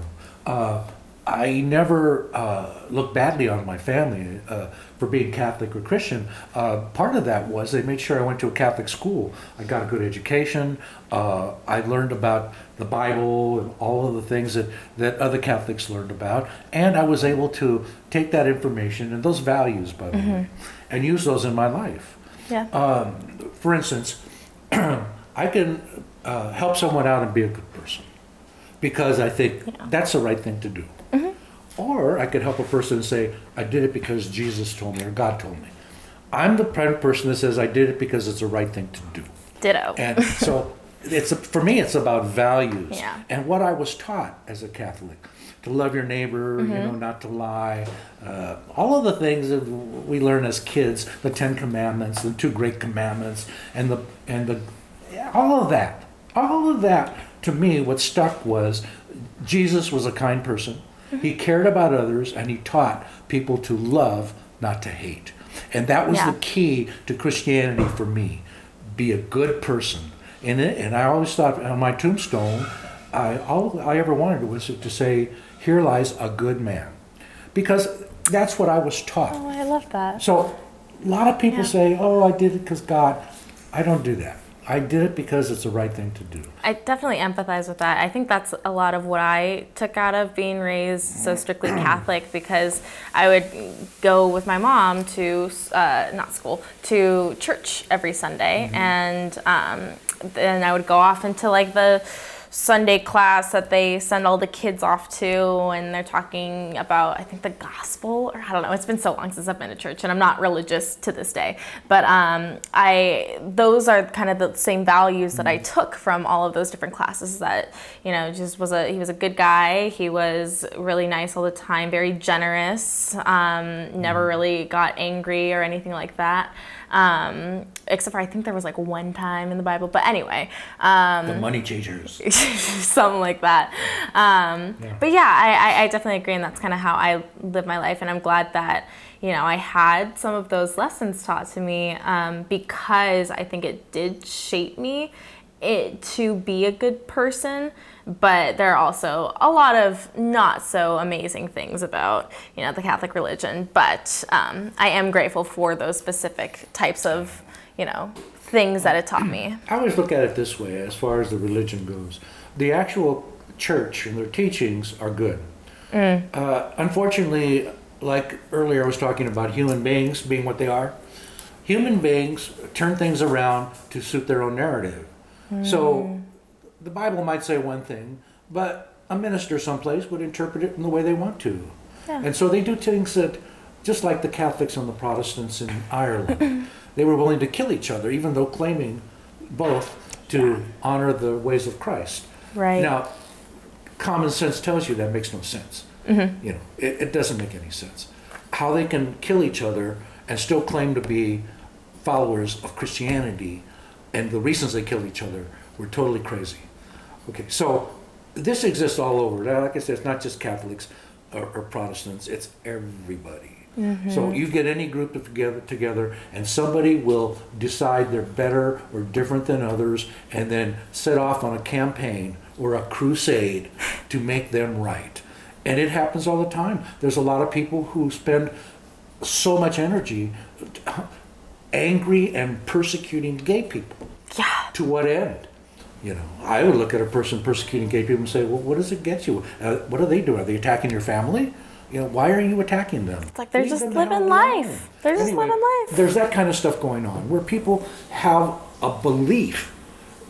Uh, I never uh, looked badly on my family uh, for being Catholic or Christian. Uh, part of that was they made sure I went to a Catholic school. I got a good education. Uh, I learned about the Bible and all of the things that, that other Catholics learned about. And I was able to take that information and those values, by the way, and use those in my life. yeah, Um, for instance, I can uh, help someone out and be a good person because I think that's the right thing to do. Or I could help a person and say, I did it because Jesus told me or God told me. I'm the kind of person that says I did it because it's the right thing to do. Ditto. And so it's for me it's about values Yeah. and what I was taught as a Catholic to love your neighbor, you know, not to lie, uh, all of the things that we learn as kids, the Ten Commandments, the two great commandments, and the and the all of that, all of that. To me, what stuck was Jesus was a kind person. He cared about others, and he taught people to love, not to hate. And that was Yeah. the key to Christianity for me. Be a good person. And, it, and I always thought on my tombstone, I, all I ever wanted was to say, here lies a good man. Because that's what I was taught. oh, I love that. So a lot of people Yeah. say, oh, I did it because God. I don't do that. I did it because it's the right thing to do. I definitely empathize with that. I think that's a lot of what I took out of being raised so strictly Catholic because I would go with my mom to, uh, not school, to church every Sunday. And um, then I would go off into like the Sunday class that they send all the kids off to, and they're talking about, I think, the gospel, or I don't know. It's been so long since I've been to church, and I'm not religious to this day. But um, I, those are kind of the same values that I took from all of those different classes. That you know, just was a he was a good guy. He was really nice all the time, very generous. Um, never really got angry or anything like that. Um, except for I think there was like one time in the Bible. But anyway. Um, The money changers. something like that. Um, Yeah. But yeah, I, I, I definitely agree, and that's kind of how I live my life. And I'm glad that you know I had some of those lessons taught to me um, because I think it did shape me it to be a good person. But there are also a lot of not so amazing things about you know the Catholic religion. But um, I am grateful for those specific types of you know things that it taught me. I always look at it this way as far as the religion goes. The actual church and their teachings are good. Uh, unfortunately, like earlier I was talking about human beings being what they are, human beings turn things around to suit their own narrative. So the Bible might say one thing, but a minister someplace would interpret it in the way they want to. Yeah. And so they do things that, just like the Catholics and the Protestants in Ireland, they were willing to kill each other, even though claiming both to honor the ways of Christ. Right. Now, common sense tells you that makes no sense. Mm-hmm. You know, it, it doesn't make any sense. How they can kill each other and still claim to be followers of Christianity, and the reasons they killed each other were totally crazy. Okay, so this exists all over. Now, Like I said, it's not just Catholics or, or Protestants; it's everybody. So mm-hmm. you get any group together, together, and somebody will decide they're better or different than others, and then set off on a campaign or a crusade to make them right. And it happens all the time. There's a lot of people who spend so much energy uh, angry and persecuting gay people. Yeah. To what end? You know, I would look at a person persecuting gay people and say, well, what does it get you? Uh, what are they doing? Are they attacking your family? You know, why are you attacking them? It's like they're just living life. They're just living life. There's that kind of stuff going on where people have a belief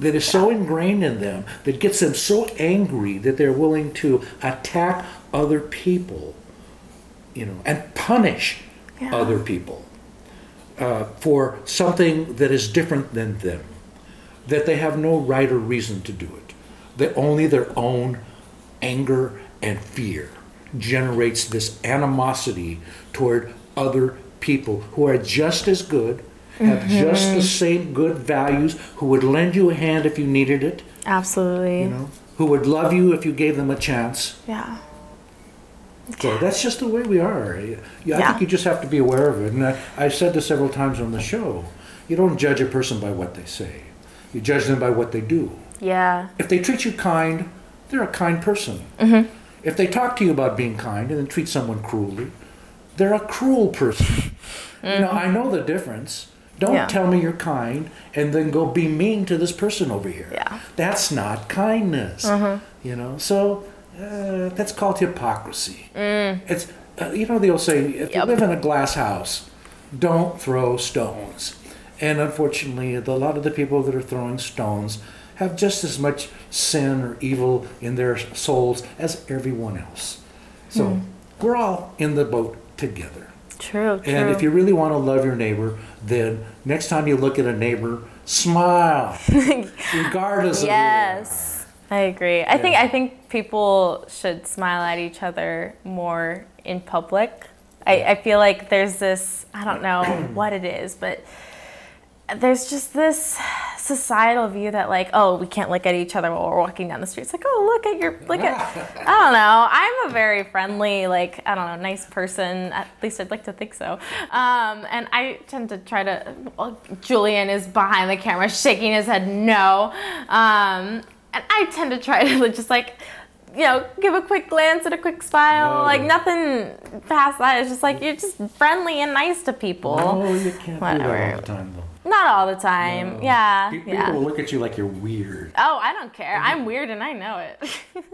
that is so ingrained in them that gets them so angry that they're willing to attack other people, you know, and punish Yeah. other people uh, for something that is different than them, that they have no right or reason to do it, that only their own anger and fear generates this animosity toward other people who are just as good, have mm-hmm. just the same good values, who would lend you a hand if you needed it, Absolutely. you know, who would love you if you gave them a chance. Yeah. So that's just the way we are. Yeah, I Yeah. think you just have to be aware of it. And I, I've said this several times on the show. You don't judge a person by what they say. You judge them by what they do. Yeah. If they treat you kind, they're a kind person. Mm-hmm. If they talk to you about being kind and then treat someone cruelly, they're a cruel person. Now I know the difference. Don't Mm-hmm. Yeah. tell me you're kind and then go be mean to this person over here. Yeah. Mm-hmm. That's not kindness. You know, so uh, that's called hypocrisy. Mm. It's uh, you know they'll say if Mm. Yep. you live in a glass house, don't throw stones. And unfortunately, a lot of the people that are throwing stones have just as much sin or evil in their souls as everyone else. So hmm. we're all in the boat together. True, true. And if you really want to love your neighbor, then next time you look at a neighbor, smile, regardless of who yes, I agree. I think I think people should smile at each other more in public. I, I feel like there's this I don't know what it is, but there's just this societal view that like oh we can't look at each other while we're walking down the street. It's like oh look at your look at I don't know. I'm a very friendly like I don't know nice person. At least I'd like to think so. Um, and I tend to try to. Well, Julian is behind the camera shaking his head no. Um, and I tend to try to just like. You know, give a quick glance and a quick smile. No. Like nothing past that. It's just like you're just friendly and nice to people. No, you can't do that Whatever. all the time, though. Not all the time. No. Yeah. People yeah. will look at you like you're weird. Oh, I don't care. I'm weird and I know it.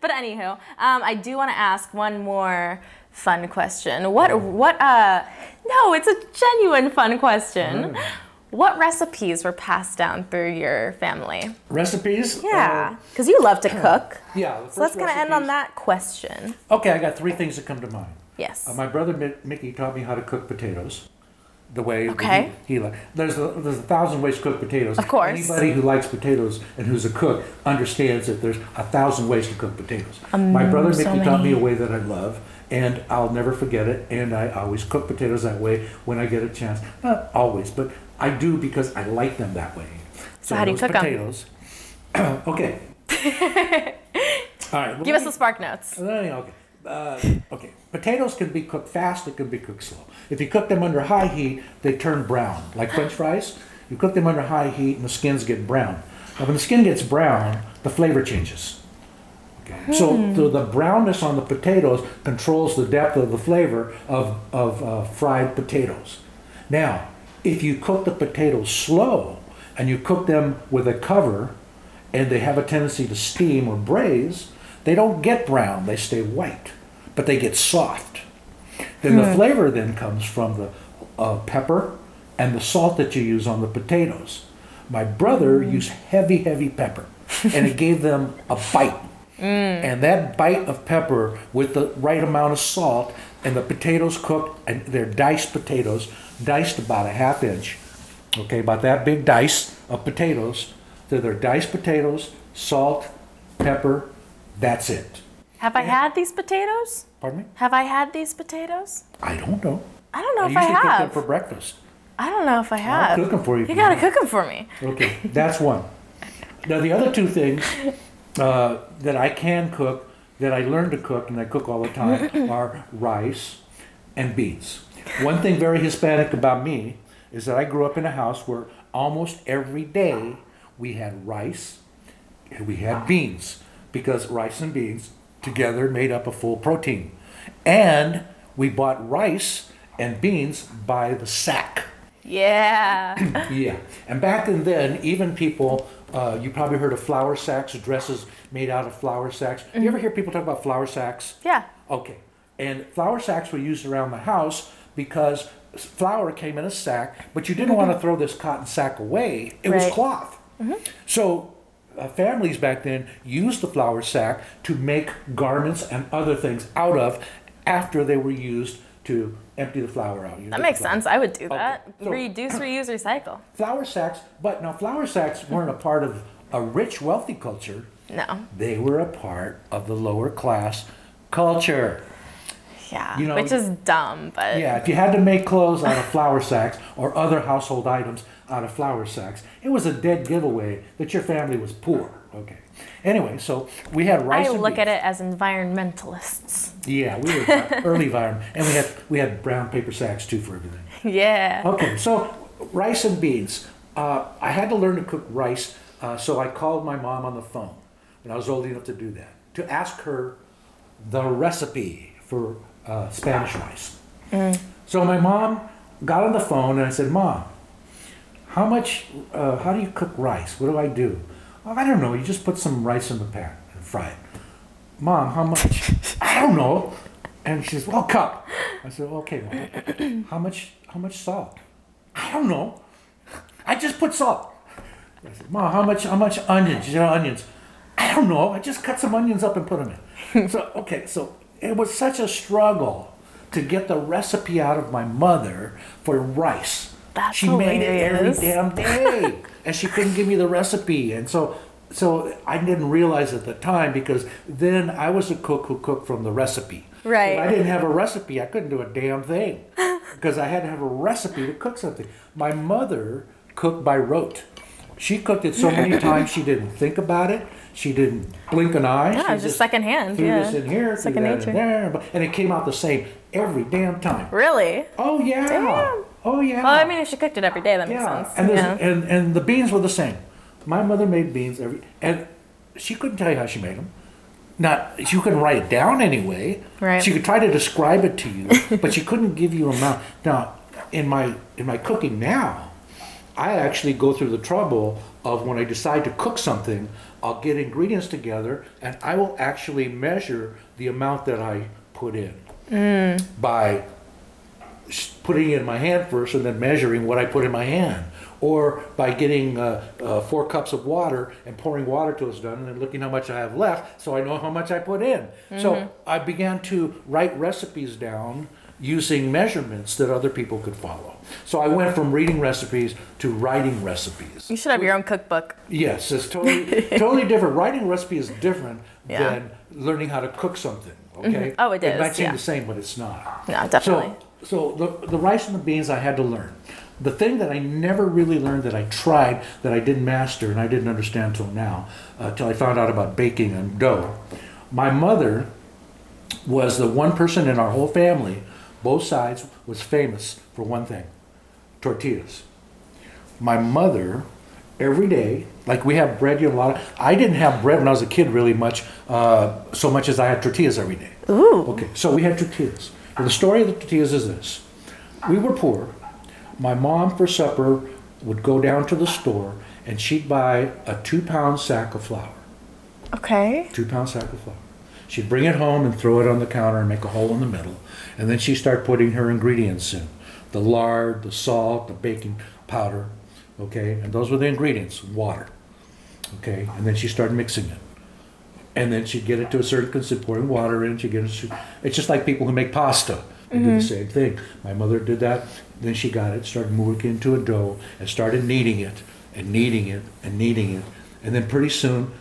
but anywho, um, I do want to ask one more fun question. What? What? Uh, no, it's a genuine fun question. What recipes were passed down through your family? Recipes? Yeah, because you love to cook. Uh, yeah. So let's kind of end on that question. Okay, I got three things that come to mind. Yes. Uh, my brother Mickey taught me how to cook potatoes. The way Okay. he, he li- there's a, there's a thousand ways to cook potatoes. Of course. Anybody who likes potatoes and who's a cook understands that there's a thousand ways to cook potatoes. my brother Um, so Mickey taught me a way that I love, and I'll never forget it. And I always cook potatoes that way when I get a chance. Not always, but I do because I like them that way. So how do you cook potatoes. okay. All right. well, Give let us the spark notes. Okay. Uh, okay. Potatoes can be cooked fast. It can be cooked slow. If you cook them under high heat, they turn brown, like French fries. You cook them under high heat, and the skins get brown. Now, when the skin gets brown, the flavor changes. Okay. So, so the brownness on the potatoes controls the depth of the flavor of of uh, fried potatoes. Now, if you cook the potatoes slow and you cook them with a cover, and they have a tendency to steam or braise, they don't get brown, they stay white, but they get soft. Then the hmm. flavor then comes from the uh, pepper and the salt that you use on the potatoes. My brother hmm. used heavy, heavy pepper, and it gave them a bite. Hmm. And that bite of pepper with the right amount of salt and the potatoes cooked, and they're diced potatoes, diced about a half inch, okay, about that big dice of potatoes. So they're diced potatoes, salt, pepper, that's it. Have I had these potatoes? Pardon me? Have I had these potatoes? I don't know. I don't know I if I usually cook them have. for breakfast. I don't know if I have. cook 'em for you if You you gotta want. cook them for me. Okay, that's one. Now the other two things uh, that I can cook, that I learned to cook, and I cook all the time, are rice and beans. One thing very Hispanic about me is that I grew up in a house where almost every day we had rice and we had beans because rice and beans together made up a full protein. And we bought rice and beans by the sack. Yeah. Yeah, and back in then, even people, uh, you probably heard of flour sacks, dresses made out of flour sacks. You ever mm-hmm. hear people talk about flour sacks? yeah. Okay, and flour sacks were used around the house because flour came in a sack, but you didn't want to mm-hmm. throw this cotton sack away. It was Right. cloth. Mm-hmm. So uh, families back then used the flour sack to make garments and other things out of after they were used to empty the flour out. You That makes sense. I would do that. So- Reduce, reuse, recycle. flour sacks, but now flour sacks weren't a part of a rich, wealthy culture. No. They were a part of the lower class culture. Yeah. You know- Which is dumb, but Yeah, if you had to make clothes out of flour sacks or other household items out of flour sacks, it was a dead giveaway that your family was poor. Okay. Anyway, so we had rice. I look beans. at it as environmentalists. Yeah, we were early environment, and we had we had brown paper sacks too for everything. yeah. Okay, so rice and beans. Uh, I had to learn to cook rice, uh, so I called my mom on the phone when I was old enough to do that to ask her the recipe for uh, Spanish rice. So my mom got on the phone and I said, "Mom, how much? Uh, how do you cook rice? What do I do?" "Oh, I don't know. You just put some rice in the pan and fry it. Mom, how much? I don't know. And she says, "Well, cup." I said, "Okay, Mom. How much? How much salt?" I don't know. I just put salt. I said, Mom, how much? How much onions? You know, onions. I don't know. I just cut some onions up and put them in. so okay, so it was such a struggle to get the recipe out of my mother for rice. That's she made it every damn day, and she couldn't give me the recipe, and so so I didn't realize at the time because then I was a cook who cooked from the recipe. Right. If I didn't have a recipe, I couldn't do a damn thing because I had to have a recipe to cook something. My mother cooked by rote. She cooked it so many times she didn't think about it. She didn't blink an eye. Yeah, she just secondhand, Threw yeah. this in here, threw Second that nature. in there, and it came out the same every damn time. Really? Oh yeah. Damn. Oh yeah. Well, I mean, if she cooked it every day, that makes Yeah, sense. and, yeah. and and the beans were the same. My mother made beans every, and she couldn't tell you how she made them. Not she couldn't write it down anyway. Right. She could try to describe it to you, but she couldn't give you amount. Now, in my in my cooking now, I actually go through the trouble of when I decide to cook something, I'll get ingredients together and I will actually measure the amount that I put in mm. by s- putting it in my hand first and then measuring what I put in my hand. Or by getting uh, uh, four cups of water and pouring water till it's done and then looking how much I have left so I know how much I put in. So I began to write recipes down using measurements that other people could follow. So I went from reading recipes to writing recipes. You should have your own cookbook. Yes, it's totally totally different. Writing a recipe is different Yeah. than learning how to cook something. Okay. Oh, it It is, might seem yeah. the same, but it's not. No, definitely. So, so the the rice and the beans I had to learn. The thing that I never really learned that I tried that I didn't master and I didn't understand till now, uh, till I found out about baking and dough. My mother was the one person in our whole family, both sides, was famous for one thing: tortillas my mother every day like we have bread you have a lot of i didn't have bread when i was a kid really much uh, so much as i had tortillas every day Ooh. okay so we had tortillas and the story of the tortillas is this we were poor my mom for supper would go down to the store and she'd buy a two pound sack of flour Okay. two pound sack of flour. She'd bring it home and throw it on the counter and make a hole in the middle. And then she'd start putting her ingredients in the lard, the salt, the baking powder. Okay, and those were the ingredients, water. Okay, and then she started mixing it. And then she'd get it to a certain consistency, pouring water in, she'd get it it's just like people who make pasta. They do the mm-hmm. same thing. My mother did that. Then she got it, started moving it into a dough, and started kneading it, and kneading it, and kneading it. And then pretty soon,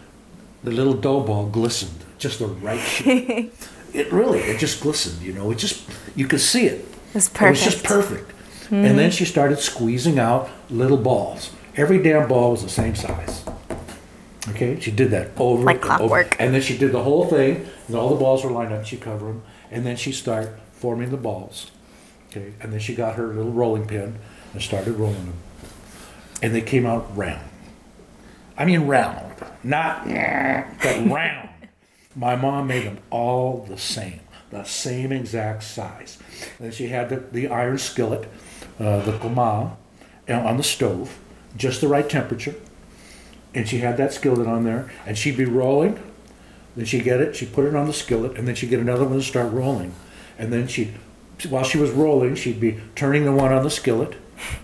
the little dough ball glistened, just the right shape. it really, it just glistened, you know. It just, you could see it. It's perfect. It was just perfect. perfect. And mm-hmm. then she started squeezing out little balls. Every damn ball was the same size. Okay, she did that over Like and over. And then she did the whole thing, and all the balls were lined up. She covered them, and then she started forming the balls. Okay, and then she got her little rolling pin and started rolling them, and they came out round. I mean round, not but round. My mom made them all the same, the same exact size. Then she had the, the iron skillet, uh, the comal, uh, on the stove, just the right temperature. And she had that skillet on there, and she'd be rolling. Then she'd get it, she'd put it on the skillet, and then she'd get another one to start rolling. And then she, while she was rolling, she'd be turning the one on the skillet,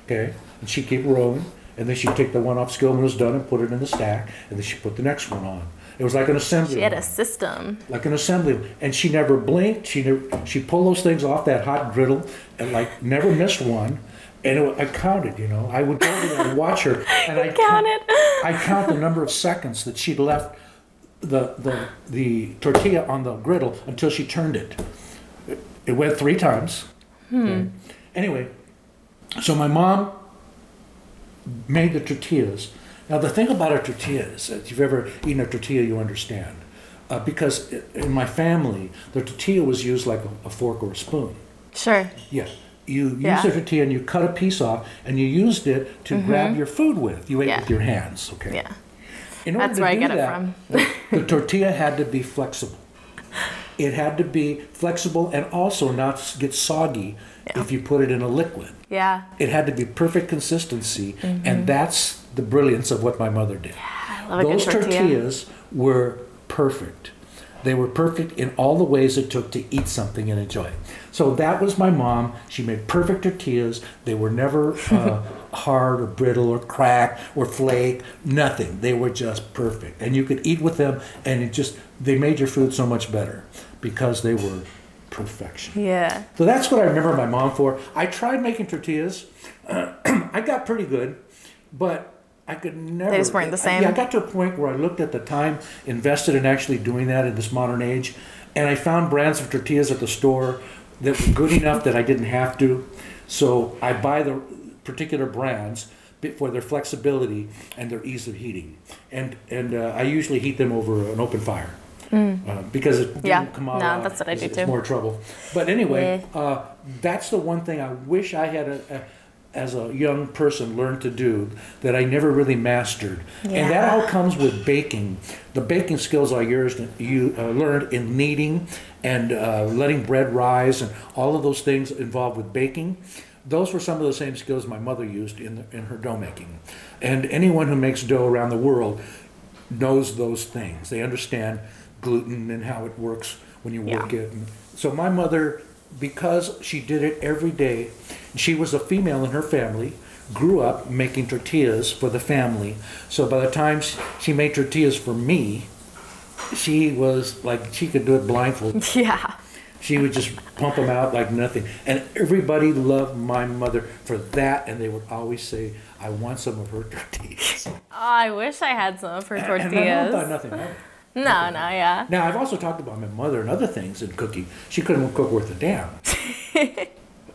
okay? And she'd keep rolling, and then she'd take the one off skillet when it was done and put it in the stack, and then she'd put the next one on. It was like an assembly. She had a system. like an assembly, and she never blinked. She never, she pulled those things off that hot griddle, and like never missed one. And it, I counted, you know, I would go over there and watch her, and I Counted. I count the number of seconds that she'd left the the the tortilla on the griddle until she turned it. It, it went three times. Okay. Anyway, so my mom made the tortillas. Now the thing about a tortilla is, if you've ever eaten a tortilla, you understand. Uh, because in my family, the tortilla was used like a, a fork or a spoon. Sure. Yeah. You used Yeah. the tortilla and you cut a piece off and you used it to grab your food with. You ate Yeah. with your hands, okay? Yeah. In order That's to where I do get it from. the, tortilla had to be flexible. It had to be flexible and also not get soggy Yeah. if you put it in a liquid. Yeah. It had to be perfect consistency, and that's the brilliance of what my mother did. Mm-hmm. I love a good Those tortilla. tortillas were perfect. They were perfect in all the ways it took to eat something and enjoy it. So that was my mom. She made perfect tortillas. They were never uh, hard or brittle or cracked or flake. Nothing. They were just perfect, and you could eat with them, and it just they made your food so much better because they were perfection. Yeah. So that's what I remember my mom for. I tried making tortillas. I got pretty good, but I could never. They just weren't the same? Yeah, I got to a point where I looked at the time invested in actually doing that in this modern age, and I found brands of tortillas at the store that were good enough that I didn't have to. So I buy the particular brands for their flexibility and their ease of heating, and and uh, I usually heat them over an open fire. Uh, because it Mm. Yeah. didn't come out. No, that's what I it's- do it's too. more trouble. But anyway, uh, that's the one thing I wish I had a, a, as a young person learned to do that I never really mastered. And that all comes with baking. The baking skills I used, you uh, learned in kneading and uh, letting bread rise and all of those things involved with baking. Those were some of the same skills my mother used in, the, in her dough making. And anyone who makes dough around the world knows those things. They understand gluten and how it works when you work Yeah. it. And so my mother, because she did it every day, she was a female in her family, grew up making tortillas for the family. So by the time she- made tortillas for me, she was like she could do it blindfolded. Yeah. She would just pump them out like nothing. And everybody loved my mother for that. And they would always say, I want some of her tortillas. Oh, I wish I had some for And my mom thought tortillas. nothing of it. No, no, yeah. Now, I've also talked about my mother and other things in cooking. She couldn't cook worth a damn.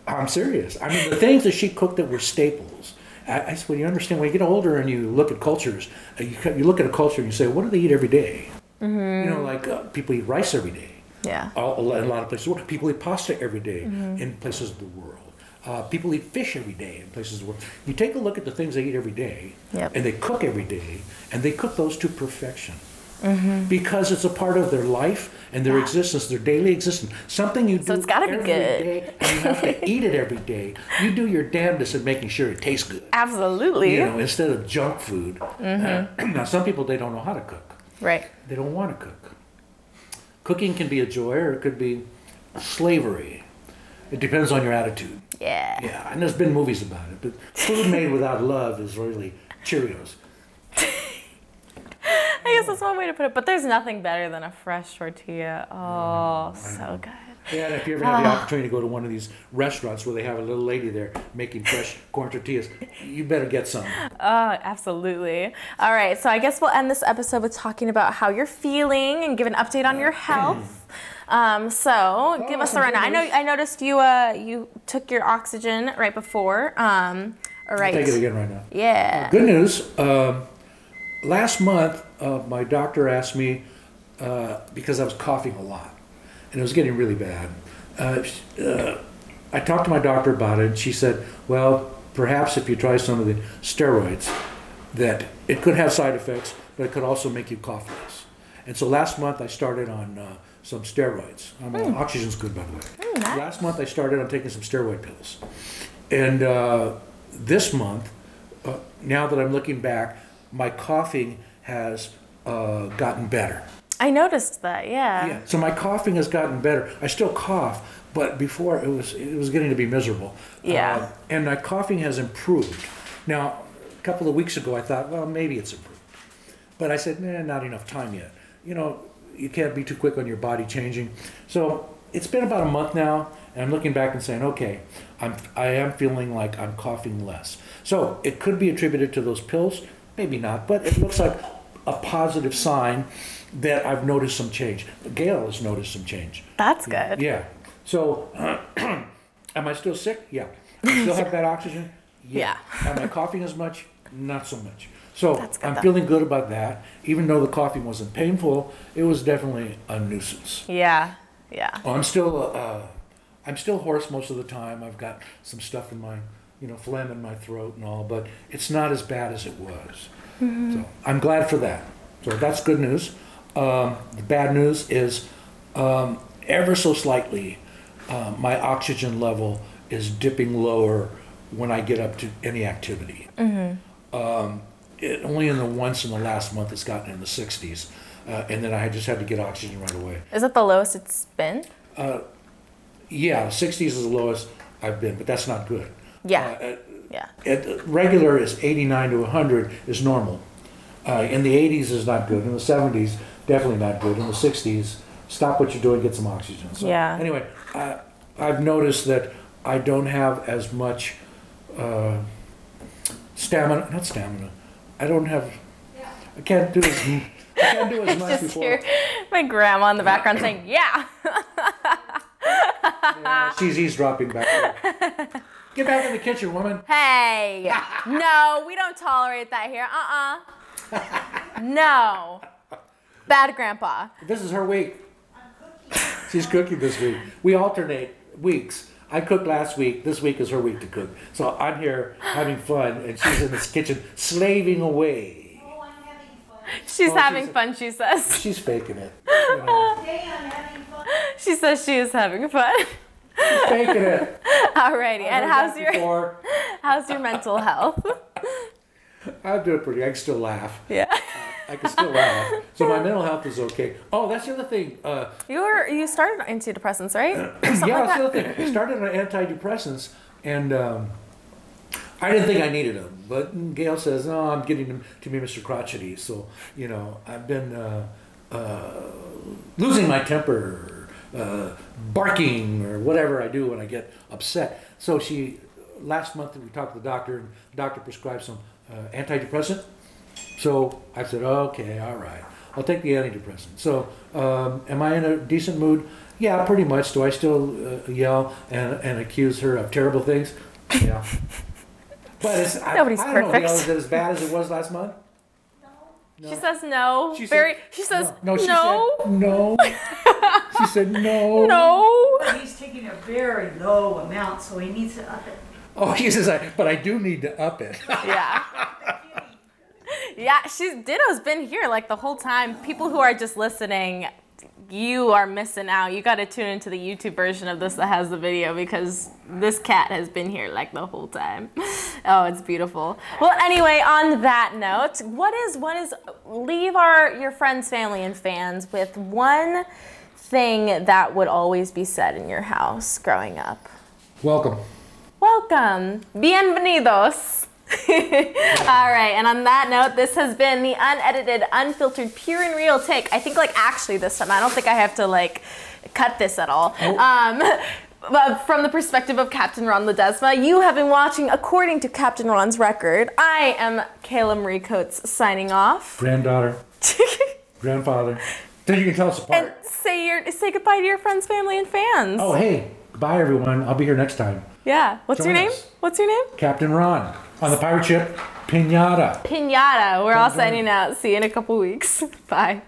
I'm serious. I mean, the things that she cooked that were staples. I, I said, when you understand, when you get older and you look at cultures, uh, you, you look at a culture and you say, what do they eat every day? You know, like uh, people eat rice every day. Yeah. All, a lot- in a lot of places. People eat pasta every day Mm-hmm. in places of the world. Uh, people eat fish every day in places of the world. You take a look at the things they eat every day, Yep. and they cook every day, and they cook those to perfection Mm-hmm. because it's a part of their life and their existence, their daily existence. Something you do it's gotta be good. day, and you have to eat it every day. You do your damnedest at making sure it tastes good. Absolutely. You know, instead of junk food. Mm-hmm. Uh, now, some people they don't know how to cook. Right. They don't want to cook. Cooking can be a joy or it could be slavery. It depends on your attitude. Yeah. Yeah, and there's been movies about it, but food made without love is really Cheerios. I guess that's one way to put it. But there's nothing better than a fresh tortilla. Oh, so good. Yeah, and if you ever have the Ah. opportunity to go to one of these restaurants where they have a little lady there making fresh corn tortillas, you better get some. Oh, absolutely. All right, so I guess we'll end this episode with talking about how you're feeling and give an update on your health. Um, so give us a some rundown. I know I noticed you uh, you took your oxygen right before. Um, all right. Take it again right now. Yeah. Good news. Um, last month, uh, my doctor asked me uh, because I was coughing a lot, and it was getting really bad. Uh, uh, I talked to my doctor about it, and she said, "Well, perhaps if you try some of the steroids, that it could have side effects, but it could also make you cough less." And so last month, I started on uh, some steroids. Um, Oxygen's good, by the way. Last month, I started on taking some steroid pills, and uh, this month, uh, now that I'm looking back, my coughing has uh, gotten better. I noticed that. Yeah. Yeah. So my coughing has gotten better. I still cough, but before it was it was getting to be miserable. Yeah. Uh, and my coughing has improved. Now, a couple of weeks ago, I thought, well, maybe it's improved, but I said, nah, not enough time yet. You know, you can't be too quick on your body changing. So it's been about a month now, and I'm looking back and saying, okay, I'm I am feeling like I'm coughing less. So it could be attributed to those pills, maybe not, but it looks like a positive sign that I've noticed some change. Gail has noticed some change. That's good. Yeah. So, am I still sick? Yeah. I still have bad oxygen? Yeah. Am I coughing as much? Not so much. So, good, I'm though. feeling good about that. Even though the coughing wasn't painful, it was definitely a nuisance. Yeah. Yeah. Oh, I'm still, uh, I'm still hoarse most of the time. I've got some stuff in my, you know, phlegm in my throat and all, but it's not as bad as it was. So I'm glad for that. So that's good news. Um, the bad news is, um, ever so slightly, uh, my oxygen level is dipping lower when I get up to any activity. Um, it, only in the once in the last month it's gotten in the 60s, uh, and then I just had to get oxygen right away. Is that the lowest it's been? Yeah, 60s is the lowest I've been, but that's not good. Yeah. Uh, Yeah. at, regular is 89 to 100 is normal. Uh, in the 80s is not good. In the 70s, definitely not good. In the 60s, stop what you're doing, get some oxygen. So, Yeah. Anyway, I, I've noticed that I don't have as much uh, stamina. Not stamina. I don't have. I can't do as. I can't do as much Just before. hear my grandma in the background saying, "Yeah." Yeah, she's eavesdropping back there. Get back in the kitchen, woman. Hey, no, we don't tolerate that here. Uh uh No. Bad grandpa. This is her week. She's cooking this week. We alternate weeks. I cooked last week. This week is her week to cook. So I'm here having fun, and she's in this kitchen slaving away. Oh, I'm having fun. She's Oh, having she's- fun, she says. She's faking it. You know, Today I'm having fun. She says she is having fun. She's faking it. Alrighty, and how's your before. how's your mental health? I'm doing pretty. I can still laugh. Yeah. I can still laugh. So my mental health is okay. Oh, that's the other thing. Uh, You were you started on antidepressants, right? Yeah, like that's the other thing. I started on antidepressants, and um, I didn't think I needed them. But Gail says, "No, I'm getting them to be Mr. Crotchety." So you know, I've been uh, uh, losing my temper, uh, barking, or whatever I do when I get upset. So she, last month we talked to the doctor, and the doctor prescribed some uh, antidepressant. So I said, okay, all right, I'll take the antidepressant. So um, am I in a decent mood? Yeah, pretty much. Do I still uh, yell and, and accuse her of terrible things? Yeah. But it's, I, Nobody's I don't perfect. know, is it as bad as it was last month? She says no. She said- Very. she says No, she no. said no. she said no. No. But he's taking a very low amount, so he needs to up it. Oh, he says, I, but I do need to up it. Yeah. Yeah, she's Ditto's been here like the whole time. People who are just listening, you are missing out. You got to tune into the YouTube version of this that has the video because this cat has been here like the whole time. Oh, it's beautiful. Well, anyway, on that note, what is what is leave our your friends, family, and fans with one thing that would always be said in your house growing up. Welcome. Welcome. Bienvenidos. All right, and on that note, this has been the unedited, unfiltered, pure and real take. I think, like, actually, this time, I don't think I have to, like, cut this at all. Um, but from the perspective of Captain Ron Ledesma, you have been watching according to Captain Ron's record. I am Kayla Marie Coates signing off. Granddaughter, grandfather. Then you can tell us and apart. say your say goodbye to your friends, family, and fans. Oh, hey. goodbye everyone. I'll be here next time. yeah. What's your name? us. What's your name? Captain Ron on the pirate ship Pinata. Pinata. We're all signing out. See you in a couple weeks. Bye.